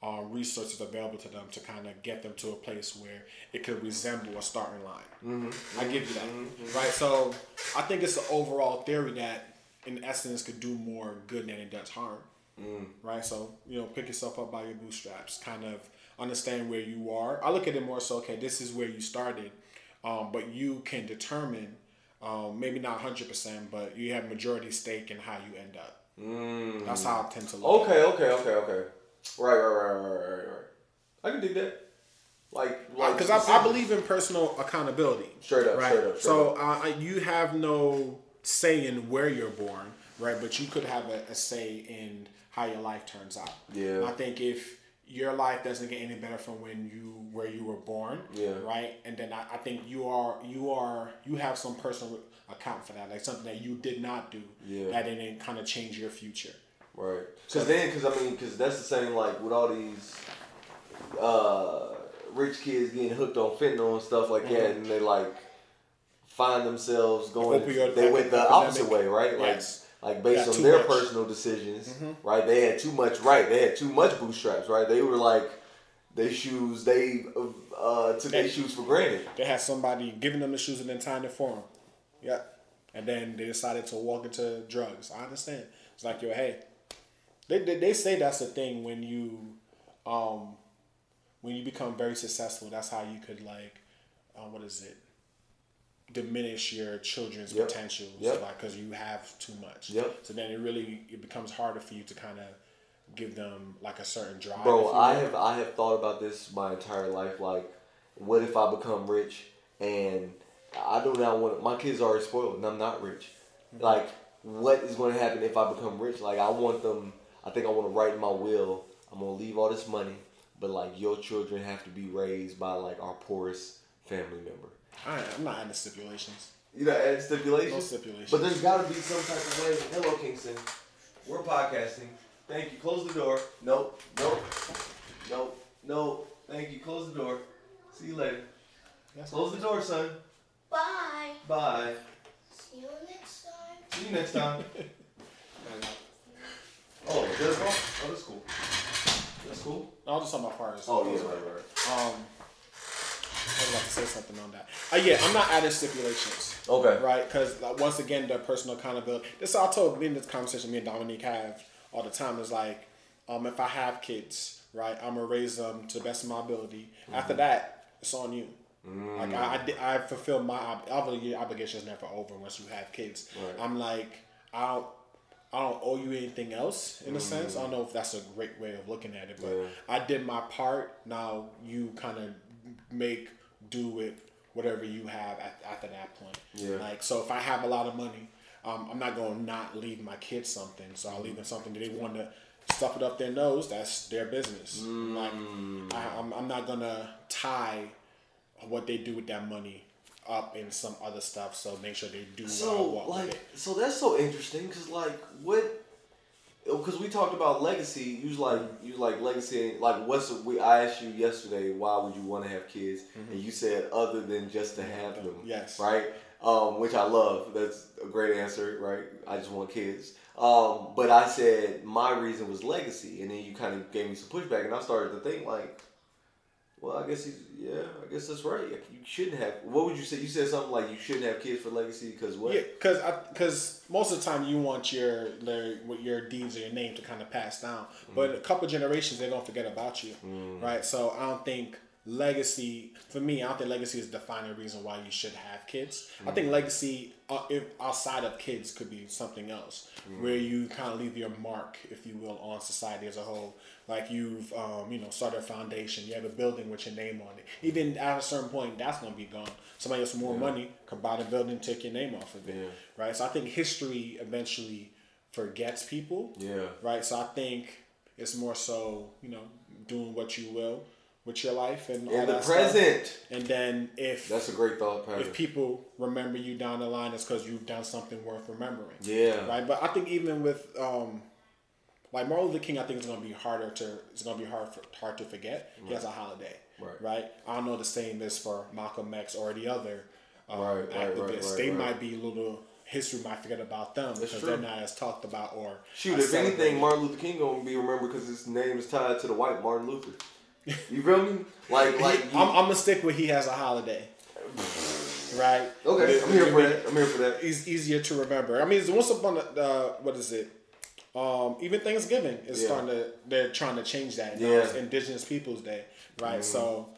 uh, resources available to them to kind of get them to a place where it could resemble a starting line. Mm-hmm. I give you that, right? So I think it's the overall theory that in essence could do more good than it does harm Mm. right? So you know, pick yourself up by your bootstraps. Kind of understand where you are. I look at it more so. Okay, this is where you started, um, but you can determine, um, maybe not hundred percent, but you have majority stake in how you end up. Mm. That's how I tend to look. Okay, okay, okay, okay. Right, right, right, right, right, right. I can dig that. Like, like Because I, I believe in personal accountability. Straight up, right? straight up, straight so uh, you have no say in where you're born, right? But you could have a, a say in how your life turns out. Yeah. I think if your life doesn't get any better from when you where you were born, Yeah. right? And then I, I think you are you are you have some personal account for that, like something that you did not do Yeah. that didn't kind of change your future. Right. Because then, because I mean, because that's the same like with all these uh, rich kids getting hooked on fentanyl and stuff like that, and they like find themselves going. Opioid they went the epidemic. opposite way, right? Like, Yes. like based Yeah, on their much. personal decisions, right? They had too much. Right. They had too much bootstraps. Right. They were like. They shoes, they uh, took their shoes for granted. They had somebody giving them the shoes and then tying it for them. Yeah. And then they decided to walk into drugs. I understand. It's like, yo, hey, they, they, they say that's the thing when you, um, when you become very successful, that's how you could like, uh, what is it? Diminish your children's Yep. potential, Yep. like because you have too much. Yep. So then it really it becomes harder for you to kind of give them like a certain drive. Bro, I have I have thought about this my entire life. Like, what if I become rich and I do not want my kids are already spoiled and I'm not rich. Like, what is going to happen if I become rich? Like, I want them. I think I want to write in my will. I'm gonna leave all this money, but like your children have to be raised by like our poorest family member. I, I'm not into stipulations. You know, add stipulations. No stipulations. But there's got to be some type of way. Hello, Kingston. We're podcasting. Thank you. Close the door. Nope. Nope. Nope. Nope. Thank you. Close the door. See you later. Yes. Close the door, son. Bye. Bye. See you next time. See you next time. oh, that's wrong. Oh, that's cool. That's cool. I'll just talk about fires. Oh yeah, right, right. Um, I was about to say something on that. Uh, yeah, I'm not adding stipulations. Okay. Right, because like, once again, the personal accountability. This I told me in this conversation me and Dominique have all the time is like, um, if I have kids, right, I'm gonna raise them to the best of my ability. After that, it's on you. Like I, I, I fulfill my ob- obli- obligation is never over once you have kids. Right. I'm like I don't I don't owe you anything else in a sense. I don't know if that's a great way of looking at it, but Yeah. I did my part. Now you kind of make do with whatever you have at, after that point. Yeah. Like so, if I have a lot of money, um, I'm not gonna not leave my kids something. So I'll leave them something that they want to stuff it up their nose. That's their business. Like I, I'm, I'm not gonna tie what they do with that money up in some other stuff. So make sure they do So like, so that's so interesting because like what. Because we talked about legacy, you like you like legacy. Like, what's we? I asked you yesterday, why would you want to have kids, and you said other than just to have them. Yes. Right. Um, which I love. That's a great answer. Right. I just want kids. Um, but I said my reason was legacy, and then you kind of gave me some pushback, and I started to think like, well, I guess he's yeah, I guess that's right. You shouldn't have. What would you say? You said something like you shouldn't have kids for legacy because what? Yeah, because because most of the time you want your their your deeds or your name to kind of pass down, but mm. a couple generations they're gonna forget about you, mm. right? So I don't think legacy for me. I don't think legacy is the defining reason why you should have kids. I think legacy uh, if outside of kids could be something else where you kind of leave your mark, if you will, on society as a whole. Like you've um, you know started a foundation, you have a building with your name on it. Even at a certain point, that's gonna be gone. Somebody else with more money could buy the building, take your name off of it, Yeah. right? So I think history eventually forgets people, Yeah. right? So I think it's more so you know doing what you will with your life and In the that stuff. present. And then if That's a great thought pattern. if people remember you down the line, it's because you've done something worth remembering. Yeah. Right. But I think even with um, like Martin Luther King, I think it's gonna be harder to it's gonna be hard for, hard to forget. He has a holiday. Right. Right. I don't know the same is for Malcolm X or the other um, Right, right, right, activists. right, they right. might be a little history might forget about them because they're not as talked about or Shoot, if anything. Martin Luther King gonna be remembered because his name is tied to the white Martin Luther. You feel me? Like, like. He- I'm, I'm gonna stick with he has a holiday. Right. okay, I'm here for that. I'm here for that. It's easier to remember. I mean, it's once upon a uh, what is it? Um, even Thanksgiving is Yeah. starting to. They're trying to change that. Now Yeah. it's Indigenous Peoples Day, right? So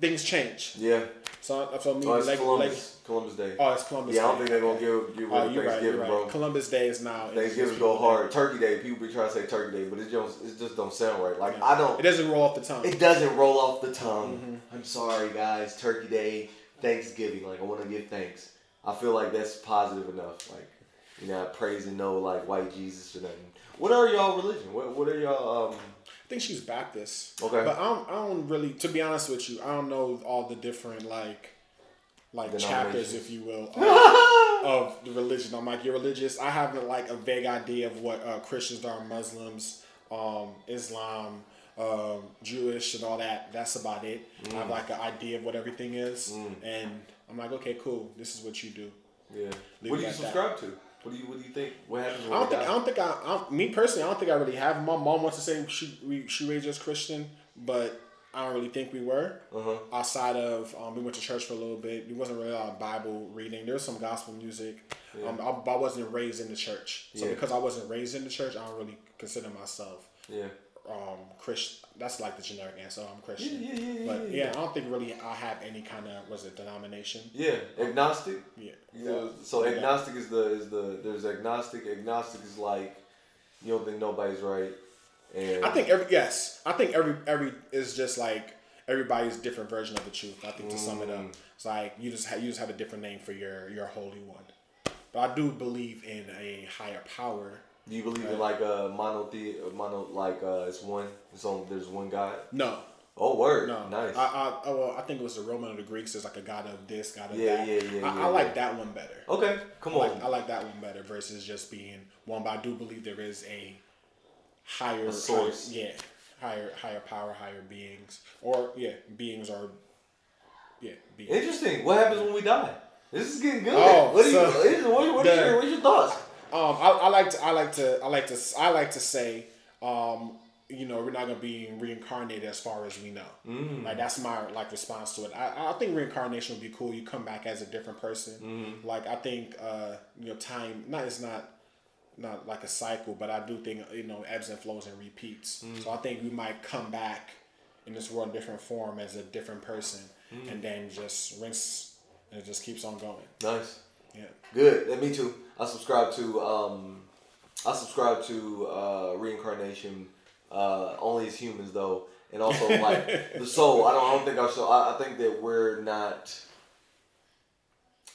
things change. Yeah. So, so me, Oh, it's like, Columbus. like, Columbus Day. oh, it's Columbus. yeah, I don't think they're gonna give give Oh, rid of you're right. Thanksgiving, You're right. bro. Columbus Day is now. Thanksgiving go hard. Day. Turkey Day. People be trying to say Turkey Day, but it just it just don't sound right. Like Yeah. I don't. It doesn't roll off the tongue. It doesn't roll off the tongue. Mm-hmm. I'm sorry, guys. Turkey Day, Thanksgiving. Like I want to give thanks. I feel like that's positive enough. Like you know, not praising no like white Jesus or nothing. What are y'all religion? What what are y'all? Um, I think she's Baptist. Okay. But I don't, I don't really, to be honest with you, I don't know all the different like, like chapters, if you will, of, of the religion. I'm like, you're religious. I have like a vague idea of what uh, Christians are, Muslims, um, Islam, um, Jewish, and all that. That's about it. I Mm. have like an idea of what everything is, and I'm like, okay, cool. This is what you do. yeah. Leave What do you at that. subscribe to? What do you What do you think? What happens I don't we think I don't think I, I don't- me personally I don't think I really have. My mom wants to say she we, she raised us Christian, but I don't really think we were. Uh-huh. Outside of um, we went to church for a little bit. There wasn't really a Bible reading. There was some gospel music. Um, I, I wasn't raised in the church, so Yeah. because I wasn't raised in the church, I don't really consider myself Yeah. Um Christian. That's like the generic answer. I'm Christian. yeah, yeah, yeah, But yeah. yeah, I don't think really I have any kind of was it denomination. Yeah, agnostic. Yeah. So, so Yeah. agnostic is the is the there's agnostic. Agnostic is like you don't think nobody's right, and I think every yes, I think every every is just like everybody's different version of the truth. I think to sum it up, Mm. it's like you just ha- you just have a different name for your your holy one. But I do believe in a higher power. Do you believe in like a monothe mono like uh it's one it's on there's one God? No, Oh word, no, nice. I, I oh, well, I think it was the Roman or the Greeks. There's like a god of this, god of Yeah, that. yeah, yeah, I, yeah, I like that one better. okay, come I on. like, I like that one better versus just being one. But I do believe there is a higher A source. higher- yeah, higher higher power, higher beings, or yeah, beings are yeah beings. Interesting. What happens when we die? This is getting good. Oh, what, do you, so what, what, what, the- are your, what's your thoughts? Um, I, I like to, I like to, I like to, I like to say, um, you know, we're not gonna be reincarnated as far as we know. Mm. Like that's my like response to it. I, I think reincarnation would be cool. You come back as a different person. Mm-hmm. Like I think uh, you know, time not it's not not like a cycle, but I do think you know ebbs and flows and repeats. Mm. So I think we might come back in this world in different form as a different person, Mm. and then just rinse and it just keeps on going. Nice. Yeah. Good. And me too. I subscribe to um, I subscribe to uh, reincarnation uh, only as humans though, and also like the soul. I don't. I don't think our soul. I, I think that we're not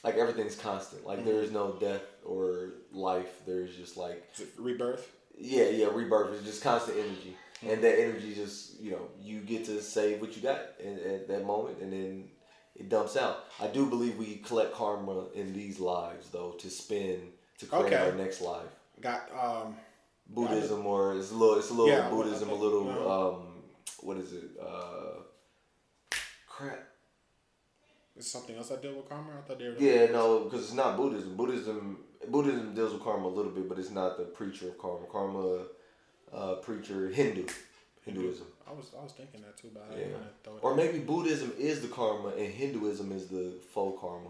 like everything's constant. Like there is no death or life. There's just like rebirth? yeah, yeah, rebirth is just constant energy, and that energy just you know you get to save what you got in, at that moment, and then it dumps out. I do believe we collect karma in these lives though to spend to create Okay. our next life. Got um. Buddhism or it's a little it's a little Yeah, Buddhism, a little Uh-huh. um what is it? Uh crap. Is something else I deal with karma? I thought they were. Yeah, no, because it's not Buddhism. Buddhism Buddhism deals with karma a little bit, but it's not the preacher of karma. Karma uh preacher Hindu. Hinduism. I was I was thinking that too, but I Yeah. didn't throw it. Or maybe Buddhism is the karma and Hinduism is the faux karma.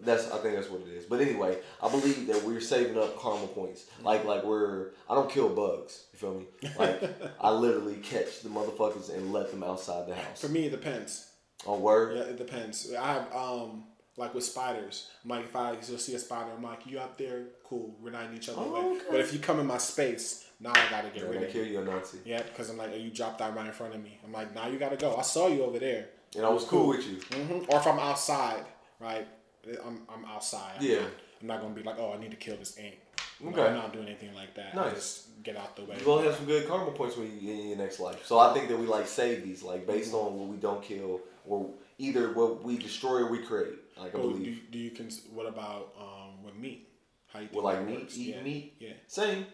That's I think that's what it is. But anyway, I believe that we're saving up karma points. Like like we're I don't kill bugs. You feel me? Like I literally catch the motherfuckers and let them outside the house. For me, it depends. On word. Yeah, it depends. I have um like with spiders. I'm like if I still see a spider, I'm like you out there, cool. We're not in each other. Oh, okay. But if you come in my space, now I gotta get They're rid gonna of kill you. you, a Nazi. Yeah, because I'm like, oh, you dropped that right in front of me. I'm like, now you gotta go. I saw you over there. And I was cool with you. hmm Or if I'm outside, right? I'm I'm outside. I'm Yeah. not- I'm not gonna be like, oh, I need to kill this ant. No, Okay. I'm not doing anything like that. I Nice. just get out the way. You're gonna have some good karma points when you in your next life. So I think that we like save these, like based Mm-hmm. on what we don't kill, or either what we destroy or we create. Like I Oh, do, believe. you- do you cons- what about um with meat? How you think Well, like meat, works? eating yeah. meat? Yeah. Same.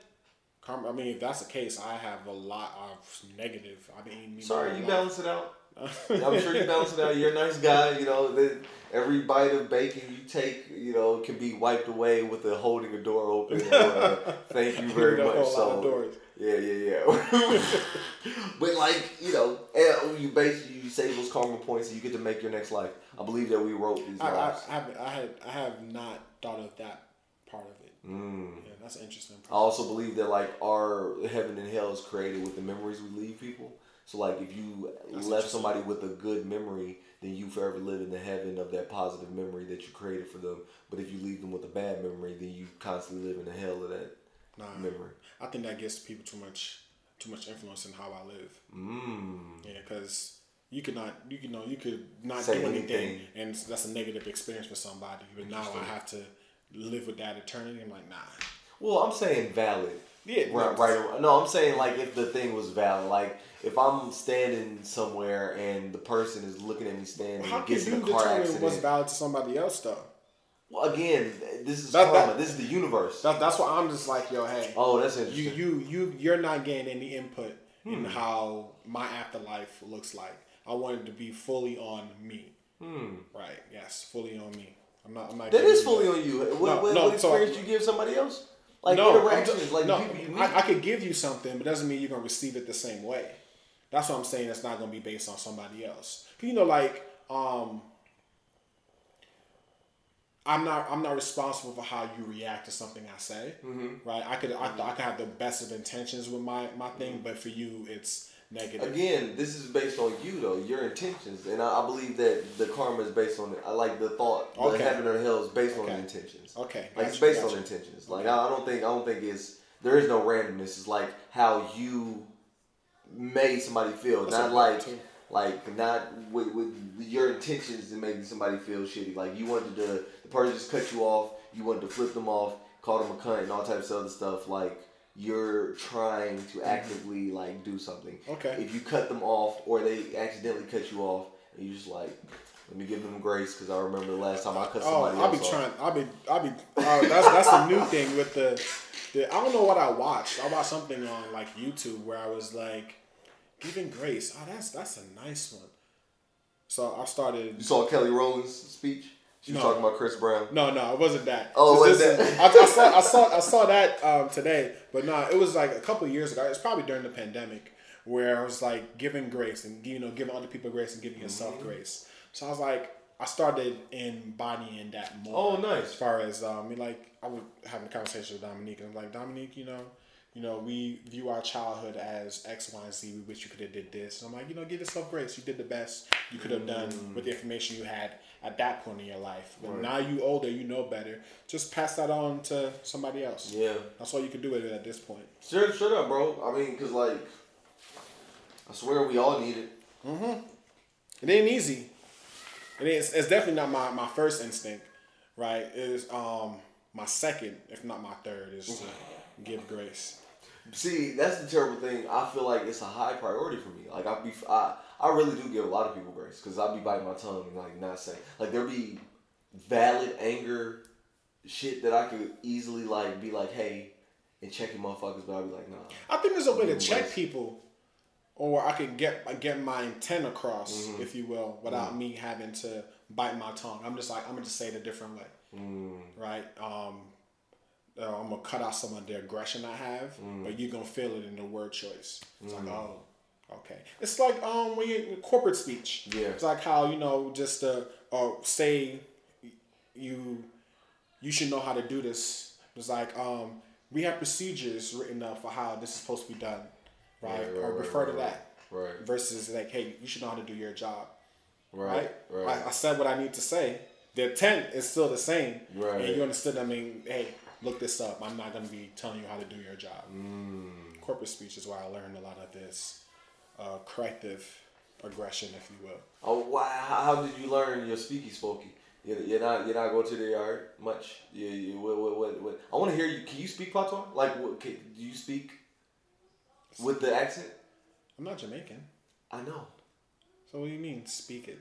I mean, if that's the case, I have a lot of negative. I mean. Sorry, you balance it out. I'm sure you balance it out. You're a nice guy. You know every bite of bacon you take, you know, can be wiped away with a holding a door open. Or a, thank you very a much. So yeah, yeah, yeah. but like you know, and you basically you save those karma points and you get to make your next life. I believe that we wrote these I, I. I, haven't, I had I have not thought of that part of it. Mm. Yeah, that's interesting. I also believe that like our heaven and hell is created with the memories we leave people. So like if you That's left somebody with a good memory, then you forever live in the heaven of that positive memory that you created for them. But if you leave them with a bad memory, then you constantly live in the hell of that Nah, memory. I think that gives people too much too much influence in how I live. Mm. Yeah, because you could not, you could know, you could not Say do anything, anything. and that's a negative experience for somebody. But now I have to live with that eternity. I'm like, nah. Well, I'm saying valid. Yeah, Right, right. No, I'm saying like if the thing was valid, like if I'm standing somewhere and the person is looking at me standing How and can gets you in a car determine accident. what's valid to somebody else though? well, again, this is That- karma. that- this is the universe. That, that's why I'm just like, yo, hey, oh, that's you, interesting. you, you, you're not getting any input Hmm. in how my afterlife looks like. I want it to be fully on me. Hmm. Right? Yes, fully on me. I'm not. I'm not. That is fully that. on you. What, No, what, no, what so- experience you give somebody else? Like no, interactions, like no, people you meet. I, I could give you something, but doesn't mean you're gonna receive it the same way. That's what I'm saying. It's not gonna be based on somebody else. You know, like um, I'm not. I'm not responsible for how you react to something I say. Mm-hmm. Right? I could. I, I could have the best of intentions with my my thing, but for you, it's negative. Again, this is based on you though, your intentions, and I, I believe that the karma is based on. It. I like the thought. Okay. The heaven or hell is based on intentions. Okay, Like it's gotcha, based on intentions. Like I, I don't think I don't think it's there is no randomness. It's like how you made somebody feel, That's not like too. like not with, with your intentions in making somebody feel shitty. Like you wanted to the person just cut you off, you wanted to flip them off, call them a cunt, and all types of other stuff. Like you're trying to actively like do something. Mm-hmm. Okay. If you cut them off or they accidentally cut you off, and you just like. Let me give them grace because I remember the last time I cut somebody. Off. Oh, I'll be off. trying. I'll be. I'll be. Uh, that's that's a new thing with the, the. I don't know what I watched. I watched something on like YouTube where I was like, giving grace. Oh, that's that's a nice one. So I started. You saw Kelly Rowland's speech? She was talking about Chris Brown. No, no, it wasn't that. Oh, this that? I, I saw, I saw, I saw that um, today, but no, it was like a couple years ago. It's probably during the pandemic where I was like giving grace and you know giving other people grace and giving yourself Mm-hmm. grace. So I was like, I started embodying that more. Oh, nice. As far as um, I mean, like I was having a conversation with Dominique, and I'm like, Dominique, you know, you know, we view our childhood as X, Y, and Z. We wish you could have did this. And I'm like, you know, give yourself grace. You did the best you could have done Mm. with the information you had at that point in your life. But now you older, you know better. Just pass that on to somebody else. Yeah. That's all you can do with it at this point. Straight, straight up, bro. I mean, cause like, I swear we all need it. Mm-hmm. It ain't easy. It is. It's definitely not my, my first instinct, right? It is um my second, if not my third, is to give grace. See, that's the terrible thing. I feel like it's a high priority for me. Like I be, I, I really do give a lot of people grace because I be biting my tongue and like not saying like there be valid anger shit that I could easily like be like, hey, and checking motherfuckers, but I'd be like, nah. I think there's a way to check people, or I could get get my intent across, Mm-hmm. if you will, without me having to bite my tongue. I'm just like I'm gonna just say it a different way, Mm. right? Um, uh, I'm gonna cut out some of the aggression I have, Mm. but you're gonna feel it in the word choice. It's like, oh, okay. It's like um when you corporate speech. Yeah. It's like how you know just uh, uh say you you should know how to do this. It's like um we have procedures written up for how this is supposed to be done, right? Right, right, or refer right, to that Right. versus like, hey, you should know how to do your job, Right. right? Right. I, I said what I need to say. The intent is still the same, Right. And you understood. I mean, hey, look this up. I'm not going to be telling you how to do your job. Mm. Corporate speech is where I learned a lot of this uh, corrective aggression, if you will. Oh wow! How, how did you learn your speaky spokey? You're, you're not you're not going to the yard much. You, you what, what, what, what? I want to hear you. Can you speak patois? Like, what, can, do you speak with the accent? I'm not Jamaican, I know. so what do you mean? Speak it.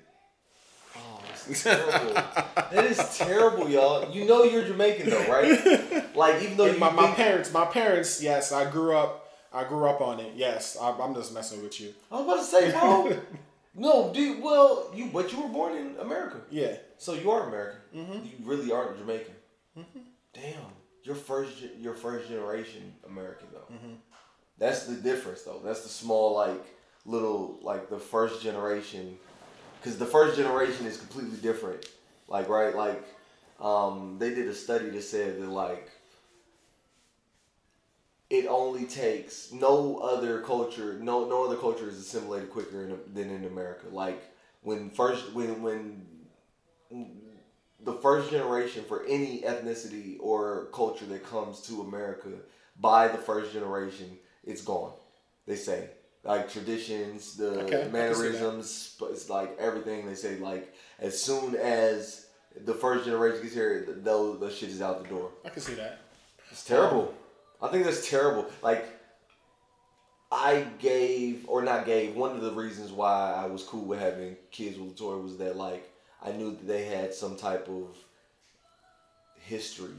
Oh, that's terrible. that is terrible, y'all. You know you're Jamaican though, right? Like even though my, my parents, my parents, yes, I grew up. I grew up on it. Yes, I, I'm just messing with you. I was about to say, bro. no, dude. Well, you but you were born in America, Yeah, so you are American. Mm-hmm. You really are Jamaican. Mm-hmm. Damn, you're first you're first generation American though. Mm-hmm. That's the difference though. That's the small like little like the first generation, because the first generation is completely different. Like right, like um, they did a study that said that like it only takes no other culture, no no other culture is assimilated quicker in, than in America. Like when first when when the first generation for any ethnicity or culture that comes to America by the first generation, it's gone. They say like traditions, the Okay, I can see that. mannerisms, but it's like everything. They say like as soon as the first generation gets here, those the shit is out the door. I can see that. It's terrible. I think that's terrible. Like, I gave or not gave one of the reasons why I was cool with having kids with Latoya was that like I knew that they had some type of history,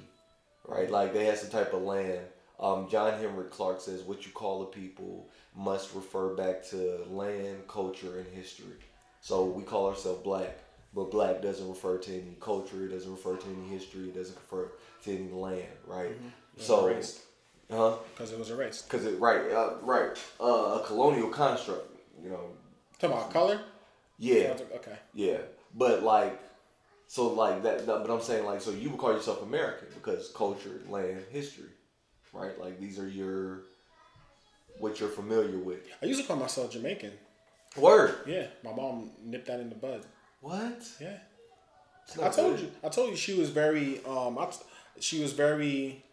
right? Like they had some type of land. Um, John Henrik Clarke says what you call the people must refer back to land, culture, and history. So we call ourselves black, but black doesn't refer to any culture, it doesn't refer to any history, it doesn't refer to any land, right? So, Erased. huh? Because it was erased. Because it right, uh, right, uh, a colonial construct, you know. Talking about color? Yeah, Okay. yeah, but like, so like that, that. But I'm saying like, so you would call yourself American because culture, land, history, right? Like these are your what you're familiar with. I used to call myself Jamaican. Word. Yeah, my mom nipped that in the bud. What? Yeah. I told good. you. I told you she was very. Um, I, she was very.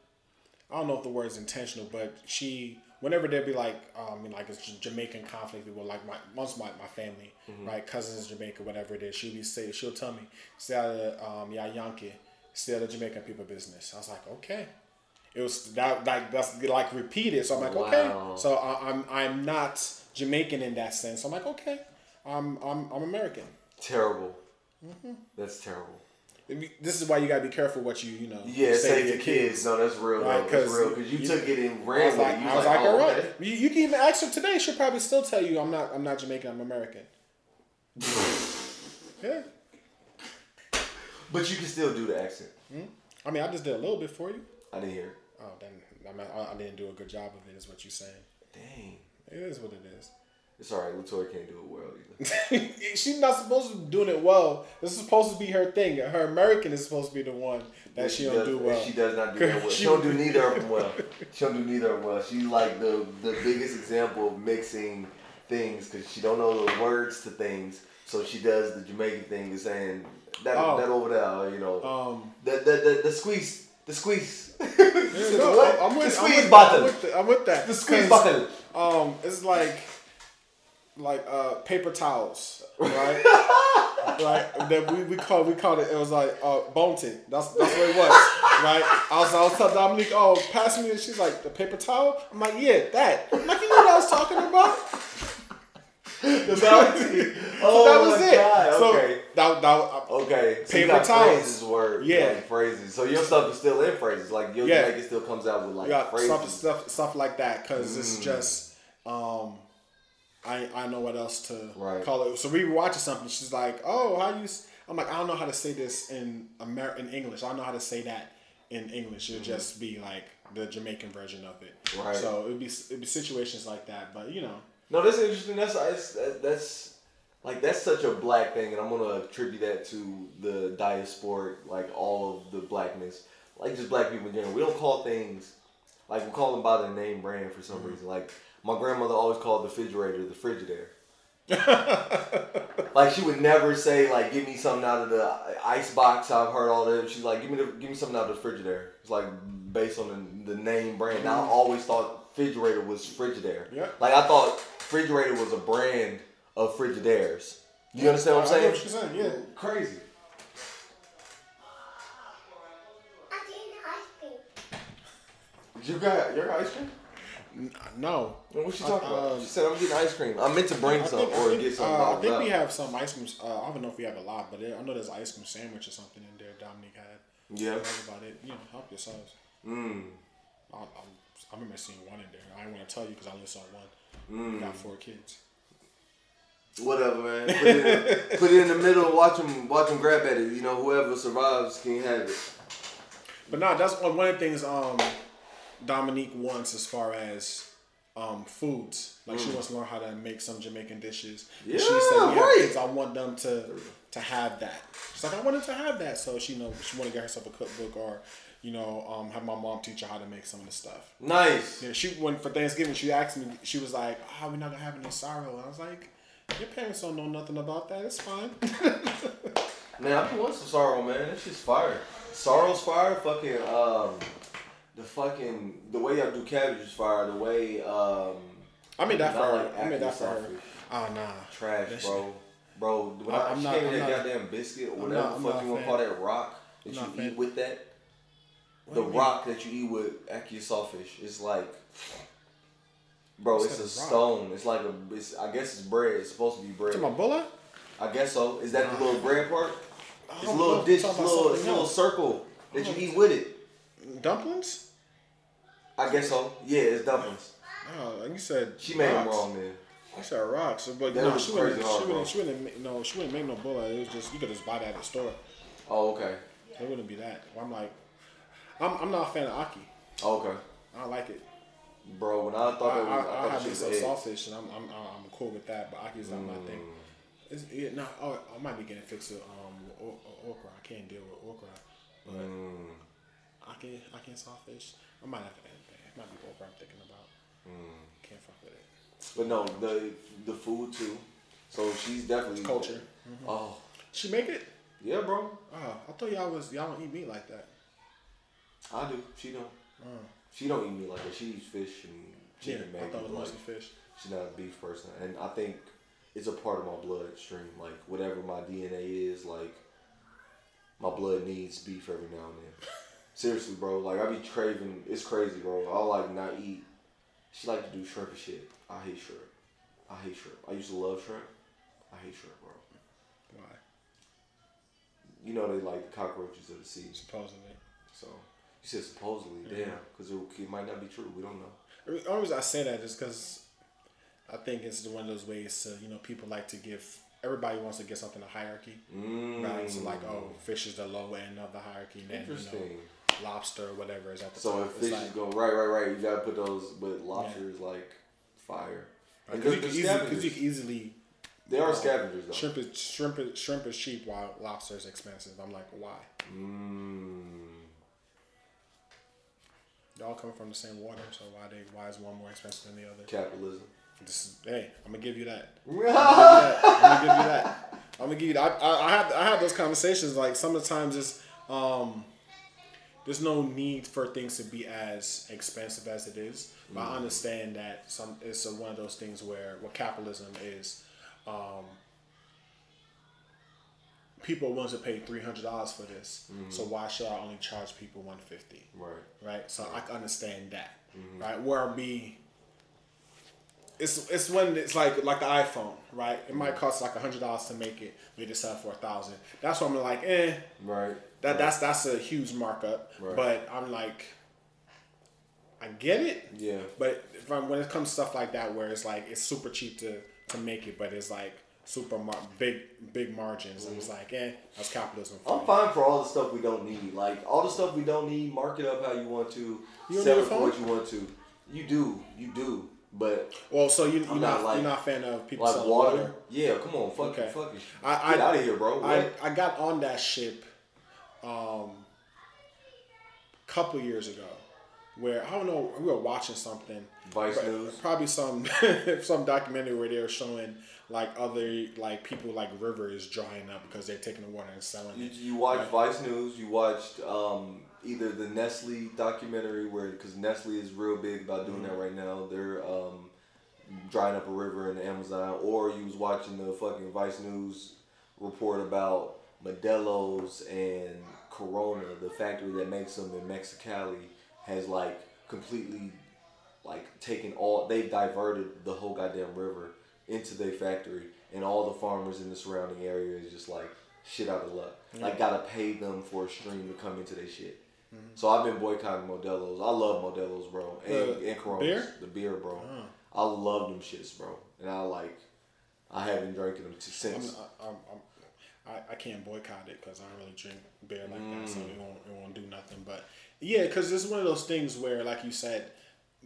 I don't know if the word is intentional, but she. Whenever there'd be like, um, I mean, like it's Jamaican conflict, people like my most of my, my family, right, cousins in Jamaica, whatever it is. She'll be say, she'll tell me, stay out of um, yeah, Yankee, stay out of Jamaican people business. I was like, okay. It was that like that's like repeated. So I'm like, Wow. okay. So I, I'm I'm not Jamaican in that sense. I'm like, okay. I'm I'm I'm American. Terrible. Mm-hmm. That's terrible. This is why you gotta be careful what you you know. Yeah, say, to kids. No, that's real. Right, though. That's 'cause real because you, you- took it and I was like. You I was like, oh, all right. You, you can even ask her today. She'll probably still tell you, I'm not. I'm not Jamaican. I'm American. yeah. But you can still do the accent. Hmm? I mean, I just did a little bit for you. I didn't hear. Oh, then I, mean, I, didn't do a good job of it. Is what you're saying? Dang. It is what it is. It's alright. Latoya can't do it well either. She's not supposed to be doing it well. This is supposed to be her thing. Her American is supposed to be the one that she don't does, do well. She does not do well. She don't do neither of them well. She don't do neither of them well. She's like the the biggest example of mixing things because she don't know the words to things. So she does the Jamaican thing, is saying that Oh. that over there, you know, Um, the, the the the squeeze, the squeeze, yeah, the no, what? I'm with, the I'm squeeze with, I'm with, the- I'm with that. the squeeze button. Um, it's like like uh paper towels, right? like that we, we call we called it. It was like uh bounty. That's that's what it was, right? I was I was telling Dominique, oh, pass me. And she's like the paper towel. I'm like, yeah, that. I'm like, you know what I was talking about? The bounty. Oh that was my it. God. So okay. that that Okay, so you Paper towels. phrases word, Yeah. like phrases. So your stuff is still in phrases, like your Yeah. Jamaican still comes out with like got phrases. stuff stuff stuff like that because it's Mm. just um. I I know what else to Right. call it. So we were watching something. She's like, "Oh, how you?" I'm like, "I don't know how to say this in Amer- in English. I don't know how to say that in English. It'd just be like the Jamaican version of it. Mm-hmm. Right. So it'd be it'd be situations like that. But you know, No, that's interesting. That's that's that's like that's such a black thing, and I'm gonna attribute that to the diaspora, like all of the blackness, like just black people in general. We don't call things like we call them by their name brand for some Mm-hmm. reason. Like my grandmother always called the refrigerator the Frigidaire. like she would never say like give me something out of the ice box. I've heard all that. She's like give me the, give me something out of the Frigidaire. It's like based on the, the name brand. Now I always thought refrigerator was Frigidaire. Yeah. Like I thought refrigerator was a brand of Frigidaires. You understand what I'm saying? what you're saying, yeah. Crazy. I did ice cream. You got your ice cream? no. What she talking about? Uh, She said I'm getting ice cream. I meant to bring I some think, or think, get some. uh, I think we have some ice cream. Uh, I don't know if we have a lot, but I know there's ice cream sandwich or something in there. Dominique had. Yeah. That's about it. You know, help yourselves. Mm. I, I, I remember seeing one in there. I didn't want to tell you because I only saw one. Mm. Got four kids. Whatever, man. Put it, in, put it in the middle. Watch them. Watch them grab at it. You know, whoever survives can have it. But nah, that's one, one of the things um, Dominique wants as far as um, foods. Like she wants to learn how to make some Jamaican dishes. And she Mm. Yeah, said, "We have right. kids. I want them to to have that." She's like, "I wanted to have that." So she know she wanted to get herself a cookbook or you know um, have my mom teach her how to make some of the stuff. Nice. Yeah, she went for Thanksgiving. She asked me. She was like, "Oh, we're not gonna have any sorrel." And I was like, "Your parents don't know nothing about that. It's fine." Man, I want some sorrel, man. That shit's fire. Sorrel's fire. Fucking um, the fucking the way y'all do cabbage is fire. The way um, I made that for her. like I made that for her. Oh nah. trash, That bro. Bro, when I- I, I'm she not- gave me I'm that goddamn biscuit or whatever not- fuck you want to call that rock that you eat with that. What the mean? rock that you eat with ackee saltfish is like, bro, What's it's a rock? stone. It's like a, it's, I guess it's bread. It's supposed to be bread. To my bullet? I guess so. Is that the little bread part? It's a little dish, it's a little, it's a little circle that you eat with it. Dumplings? I guess so. Yeah, it's dumplings. Oh, like you said She made them rocks. wrong then. You said rocks, but That no, she wouldn't. She hard, wouldn't, She wouldn't. make- No, she wouldn't make no bulla. It was just you could just buy that at the store. Oh, okay. It wouldn't be that. I'm like, I'm, I'm not a fan of ackee. Oh, okay. I don't like it. Bro, when I I, thought I, that was, I, I, thought have that me shit some was saltfish, and I'm, I'm, I'm cool with that. But ackee's not my thing. Mm. It's, yeah, no, oh, I might be getting fixed with um o- okra. I can't deal with okra, but Mm. ackee, ackee and saltfish. I might have to. It might be okra. I'm thinking about. Mm. Can't fuck with it. But no, the the food too. So she's definitely It's culture. Mm-hmm. Mm-hmm. Oh, She make it? yeah, bro. Oh, I thought y'all was y'all don't eat meat like that. I do. She don't. Oh. She don't eat meat like that. She eats fish and Yeah, chicken. I maybe, thought it was like, fish. She's not a beef person, and I think it's a part of my bloodstream. Like whatever my DNA is, like my blood needs beef every now and then. Seriously, bro. Like I be craving. It's crazy, bro. I like not eat. She like to do shrimp and shit. I hate shrimp. I hate shrimp. I used to love shrimp. I hate shrimp, bro. Why? You know they like the cockroaches of the sea. Supposedly. So you said supposedly, damn, because it, it might not be true. We don't know. The only reason I say that is because I think it's one of those ways to you know people like to give everybody wants to get something a hierarchy. Mm. Right, so like, oh, fish is the low end of the hierarchy, and then you Interesting. know, lobster or whatever is at the So top. if It's fish like, is going right, right, right, you gotta put those. But lobster is like fire. Because they're- you, can easily- you can easily They are scavengers though. shrimp is shrimp is shrimp is cheap while lobster is expensive. I'm like, why? Mm. Y'all come from the same water, so why they why is one more expensive than the other? Capitalism. This is, hey, I'm gonna give you that. I'm gonna give you that. I'm gonna give you that. I, I, I have I have those conversations. Like sometimes it's um, there's no need for things to be as expensive as it is. But I mm-hmm. understand that some it's a, one of those things where what capitalism is. Um, people want to pay three hundred dollars for this, mm-hmm. so why should I only charge people one fifty? Right. right? So I can understand that, mm-hmm. right? Where I be, it's it's when it's like like the iPhone, right? It might cost like a hundred dollars to make it, we just sell it for a thousand. That's why I'm like, eh, Right. that that's that's a huge markup. Right. But I'm like, I get it, Yeah. but if I'm, when it comes to stuff like that, where it's like it's super cheap to to make it, but it's like super mar- big big margins, it's like, eh, that's capitalism. for I'm fine for all the stuff we don't need. Like all the stuff we don't need, mark it up how you want to. You sell it for what you want to. You do. You do. But Well, so you, you're not, like- you're not a fan of people like selling water, water. yeah, come on, fuck Okay. it, fuck it. I- Get I- out of here, bro. I, What? I got on that ship um a couple years ago where I don't know we were watching something Vice News? probably some some documentary where they were showing like other like people like rivers drying up because they're taking the water and selling You, it. you watched Vice News. You watched um, either the Nestle documentary, where because Nestle is real big about doing that right now. They're um, drying up a river in the Amazon, or you was watching the fucking Vice News report about Modelo's and Corona, the factory that makes them in Mexicali, has like completely like taken all. They've diverted the whole goddamn river into their factory, and all the farmers in the surrounding area is just like shit out of luck. Like gotta pay them for a stream to come into their shit. Mm-hmm. So I've been boycotting Modelo's. I love Modelo's, bro, and, The and Coronas, beer? the beer, bro. Uh-huh. I love them shits, bro, and I like. I haven't drinking them t- I'm, since. I'm, I'm, I, I can't boycott it because I don't really drink beer like that, so mm. it won't it won't do nothing. But yeah, because it's one of those things where, like you said,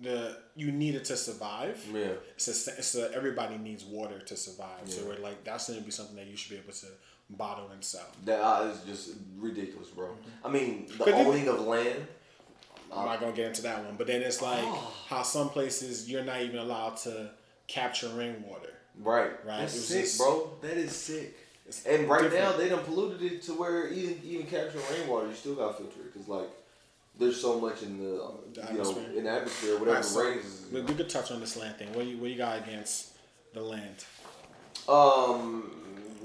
the you need it to survive. Yeah. It's a, everybody needs water to survive. So Yeah. we're like that's gonna be something that you should be able to bottle and sell. That uh, is just ridiculous, bro. I mean, the owning of land. I'm not gonna get into that one, but then it's like Oh. how some places you're not even allowed to capture rainwater. Right. Right, That's sick, just- bro. That is sick. And right different. now, they done polluted it to where even even capturing rainwater, you still got to filter it because like there's so much in the, um, The you know in the atmosphere, whatever Alright, so rains. we, we could touch on this land thing. What do you what do you got against the land? Um.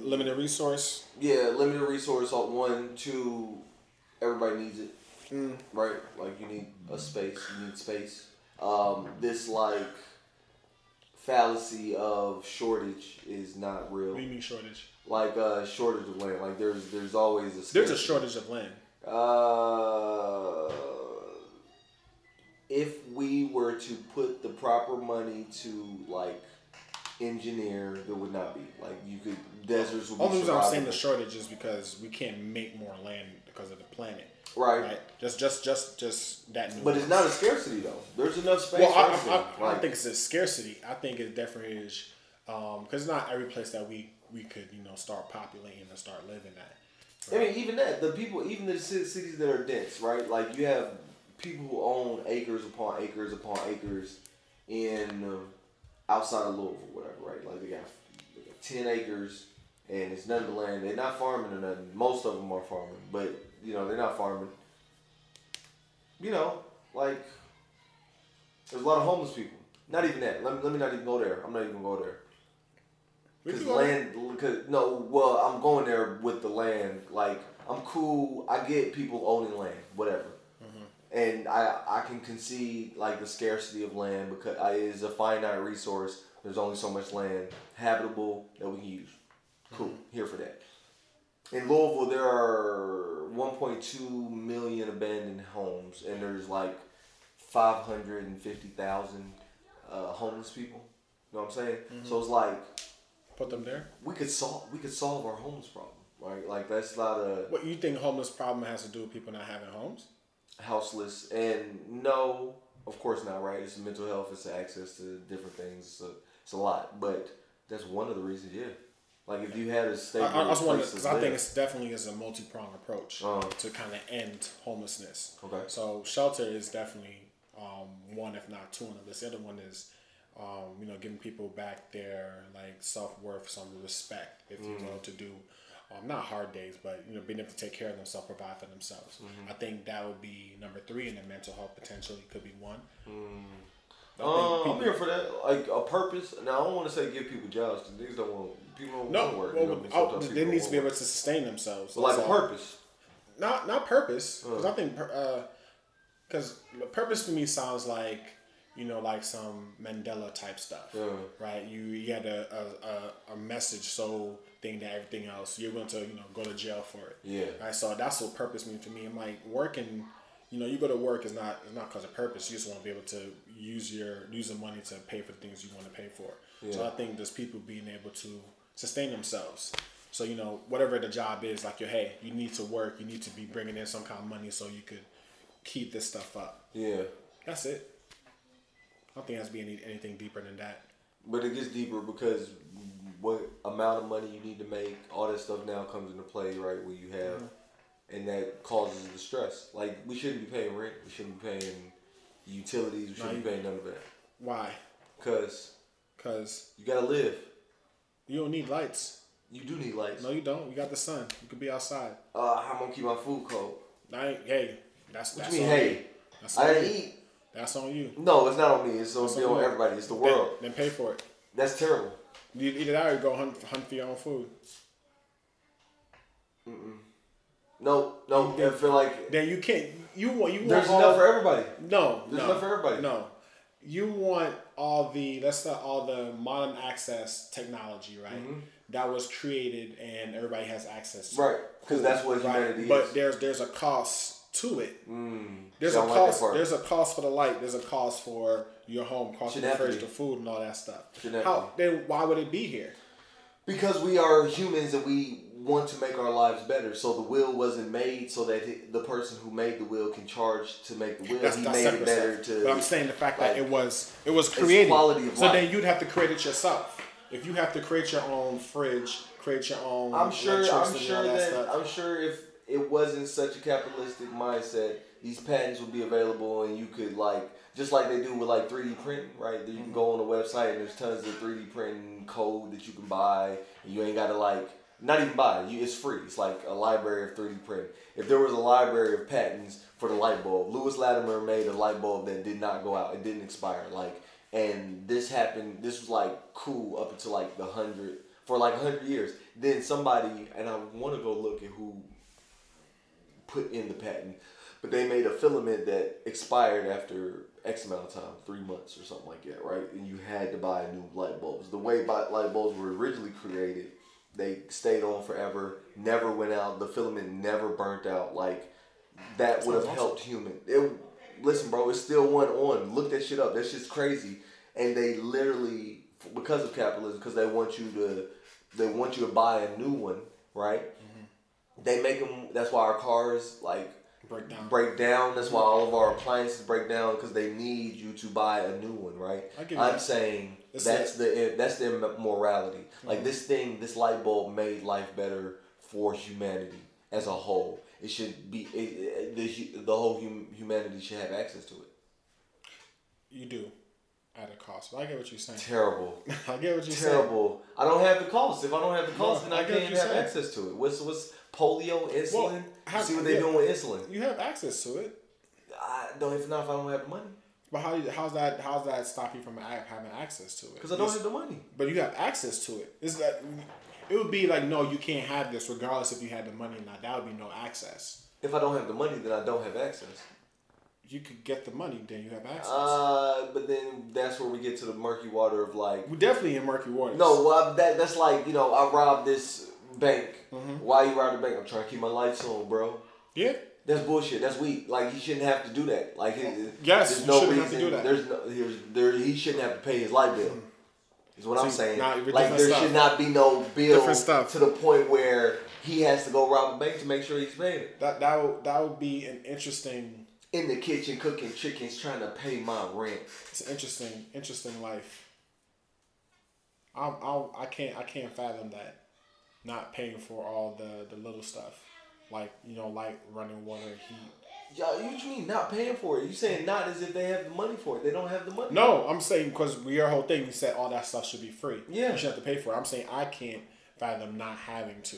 Limited resource. Yeah, limited resource. On one, two. Everybody needs it, Mm. right? Like you need a space. You need space. Um. This like fallacy of shortage is not real. What do you mean shortage? Like uh, shortage of land. Like there's there's always a There's a shortage of land. Uh, if we were to put the proper money to like engineer, there would not be like you could deserts would be Only reason I'm saying the shortage is because we can't make more land because of the planet. right. Right. Just just just just that. But it's not a scarcity though. There's enough space. Well, for I, I, everything. I, I don't think it's a scarcity. I think it definitely is because not every place that we we could you know start populating and start living at. I mean, even that, the people, even the cities that are dense, right? Like you have people who own acres upon acres upon acres in um, outside of Louisville, whatever, right? Like they got, they got ten acres, and it's none of the land. They're not farming or nothing. Most of them are farming, but you know they're not farming. You know, like there's a lot of homeless people. Not even that. Let me, let me not even go there. I'm not even gonna go there. Because could go there. land, cause, no, well, I'm going there with the land. Like, I'm cool. I get people owning land, whatever. And I, I can concede, like, the scarcity of land because it is a finite resource. There's only so much land habitable that we can use. Cool. Mm-hmm. Here for that. In Louisville, there are 1.2 million abandoned homes, and there's like 550,000 uh, homeless people. You know what I'm saying? Mm-hmm. So it's like Put them there. we could solve we could solve our homeless problem, right? Like that's not a What you think homeless problem has to do with people not having homes? Houseless and no, of course not, right? It's mental health, it's access to different things, it's a It's a lot, but that's one of the reasons. Yeah, like if you had a stable I, I just want place because I think it's definitely is a multi pronged approach Uh. to kind of end homelessness. Okay. So shelter is definitely um, one, if not two on the list. The other one is, um, you know, giving people back their like self worth, some respect, if you Mm. will, to do um, not hard days, but you know, being able to take care of themselves, provide for themselves. Mm-hmm. I think that would be number three, and then mental health potentially could be one. I think Uh, I'm here for that. Like a purpose. Now I don't want to say give people jobs because niggas don't want people don't No, want work. well, you know, oh, sometimes they need to be able to sustain themselves. But like a purpose. not not purpose because Uh. I think because purpose to me sounds like you know like some Mandela type stuff, Yeah. right? You you had a, a, a message so thing that everything else you're going to you know go to jail for it. Yeah. Right. So that's what purpose means to me. I'm like working. You know, you go to work is not is not because of purpose. You just want to be able to use your use the money to pay for the things you want to pay for. Yeah. So I think there's people being able to sustain themselves. So you know, whatever the job is, like your hey, you need to work. You need to be bringing in some kind of money so you could keep this stuff up. Yeah. That's it. I don't think to be any, anything deeper than that. But it gets deeper because what amount of money you need to make, all that stuff now comes into play, right? Where you have, and that causes the stress. Like we shouldn't be paying rent, we shouldn't be paying utilities, we shouldn't be paying none of that, Why? cause Because you gotta live. you don't need lights. You do need lights. No, you don't. You got the sun. You could be outside. Uh, I'm gonna keep my food cold? I ain't, hey, that's What that's you mean, hey? I didn't eat. That's on you. No, it's not on me. It's on, on on everybody. It's the world. then pay for it. That's terrible. You either that or go hunt, hunt for your own food. No, no. I feel like Then you can't. You want. You want. there's all, enough for everybody. No, There's no, enough for everybody. No, you want all the let's say all the modern access technology, right? That was created and everybody has access to. Mm-hmm. Right, because that's what Right. humanity But there's there's a cost to it. Mm, There's a like cost. there's a cost for the light. There's a cost for your home, cost for the fridge, the food, and all that stuff. How then? Why would it be here? Because we are humans and we want to make our lives better. So the will wasn't made so that the person who made the will can charge to make the will. That's, he made it better stuff. to. But I'm saying the fact that it was it was created. quality of so life. then you'd have to create it yourself. If you have to create your own fridge, create your own. I'm sure. I'm sure all that. I'm sure if it wasn't such a capitalistic mindset, these patents would be available, and you could like just like they do with like 3D printing, right? You can go on the website and there's tons of 3D printing code that you can buy, and you ain't got to like not even buy. it. You, it's free. It's like a library of 3D printing. If there was a library of patents for the light bulb, Lewis Latimer made a light bulb that did not go out. It didn't expire. Like, and this happened. This was like cool up until like the hundred for like hundred years. Then somebody, and I want to go look at who put in the patent, but they made a filament that expired after X amount of time, three months or something like that, right? And you had to buy new light bulbs. The way light bulbs were originally created, they stayed on forever, never went out. The filament never burnt out. Like that would have awesome. helped human. It, listen, bro, it still went on. Look that shit up. That shit's crazy. And they literally, because of capitalism, because they want you to, they want you to buy a new one, right? They make them. That's why our cars like breakdown. break down. That's why all of our appliances break down because they need you to buy a new one, right? I I'm saying It's eh, that's the that's their morality. Like mm-hmm. this thing, this light bulb made life better for humanity as a whole. It should be it, it- the the whole hum, humanity should have access to it. You do, at a cost. But I get what you're saying. Terrible, I get what you're saying. terrible. I don't have the cost. If I don't have the cost, No, then I I, can't have saying. access to it. What's what's polio, insulin? Well, how- see what they yeah. doing with insulin? You have access to it. I don't if not if I don't have the money But how how's that how's that stop you from having access to it? because I don't It's- have the money. But you have access to it. Is that it would be like no, you can't have this regardless if you had the money or not. That would be no access. If I don't have the money, then I don't have access. You could get the money, then you have access. Uh, but then that's where we get to the murky water of like, We're definitely in murky waters. no, well, that that's like you know, I robbed this bank. Mm-hmm. Why you robbed the bank? I'm trying to keep my lights on, bro. Yeah. That's bullshit. That's weak. Like he shouldn't have to do that. Like it- Yes, there's no reason. have to do that. There's no there's, there. He shouldn't have to pay his light bill. Is what I'm saying. like there stuff. should not be no bill to the point where he has to go rob a bank to make sure he's paying it. That that would, that would be an interesting In the kitchen cooking chickens, trying to pay my rent. it's an interesting interesting life. I I can't I can't fathom that. Not paying for all the the little stuff, like you know, light, running water, heat. Y'all, you mean not paying for it? You saying not as if they have the money for it? They don't have the money. No, I'm saying because your whole thing, you said all that stuff should be free. Yeah. you should have to pay for it. I'm saying I can't fathom not having to.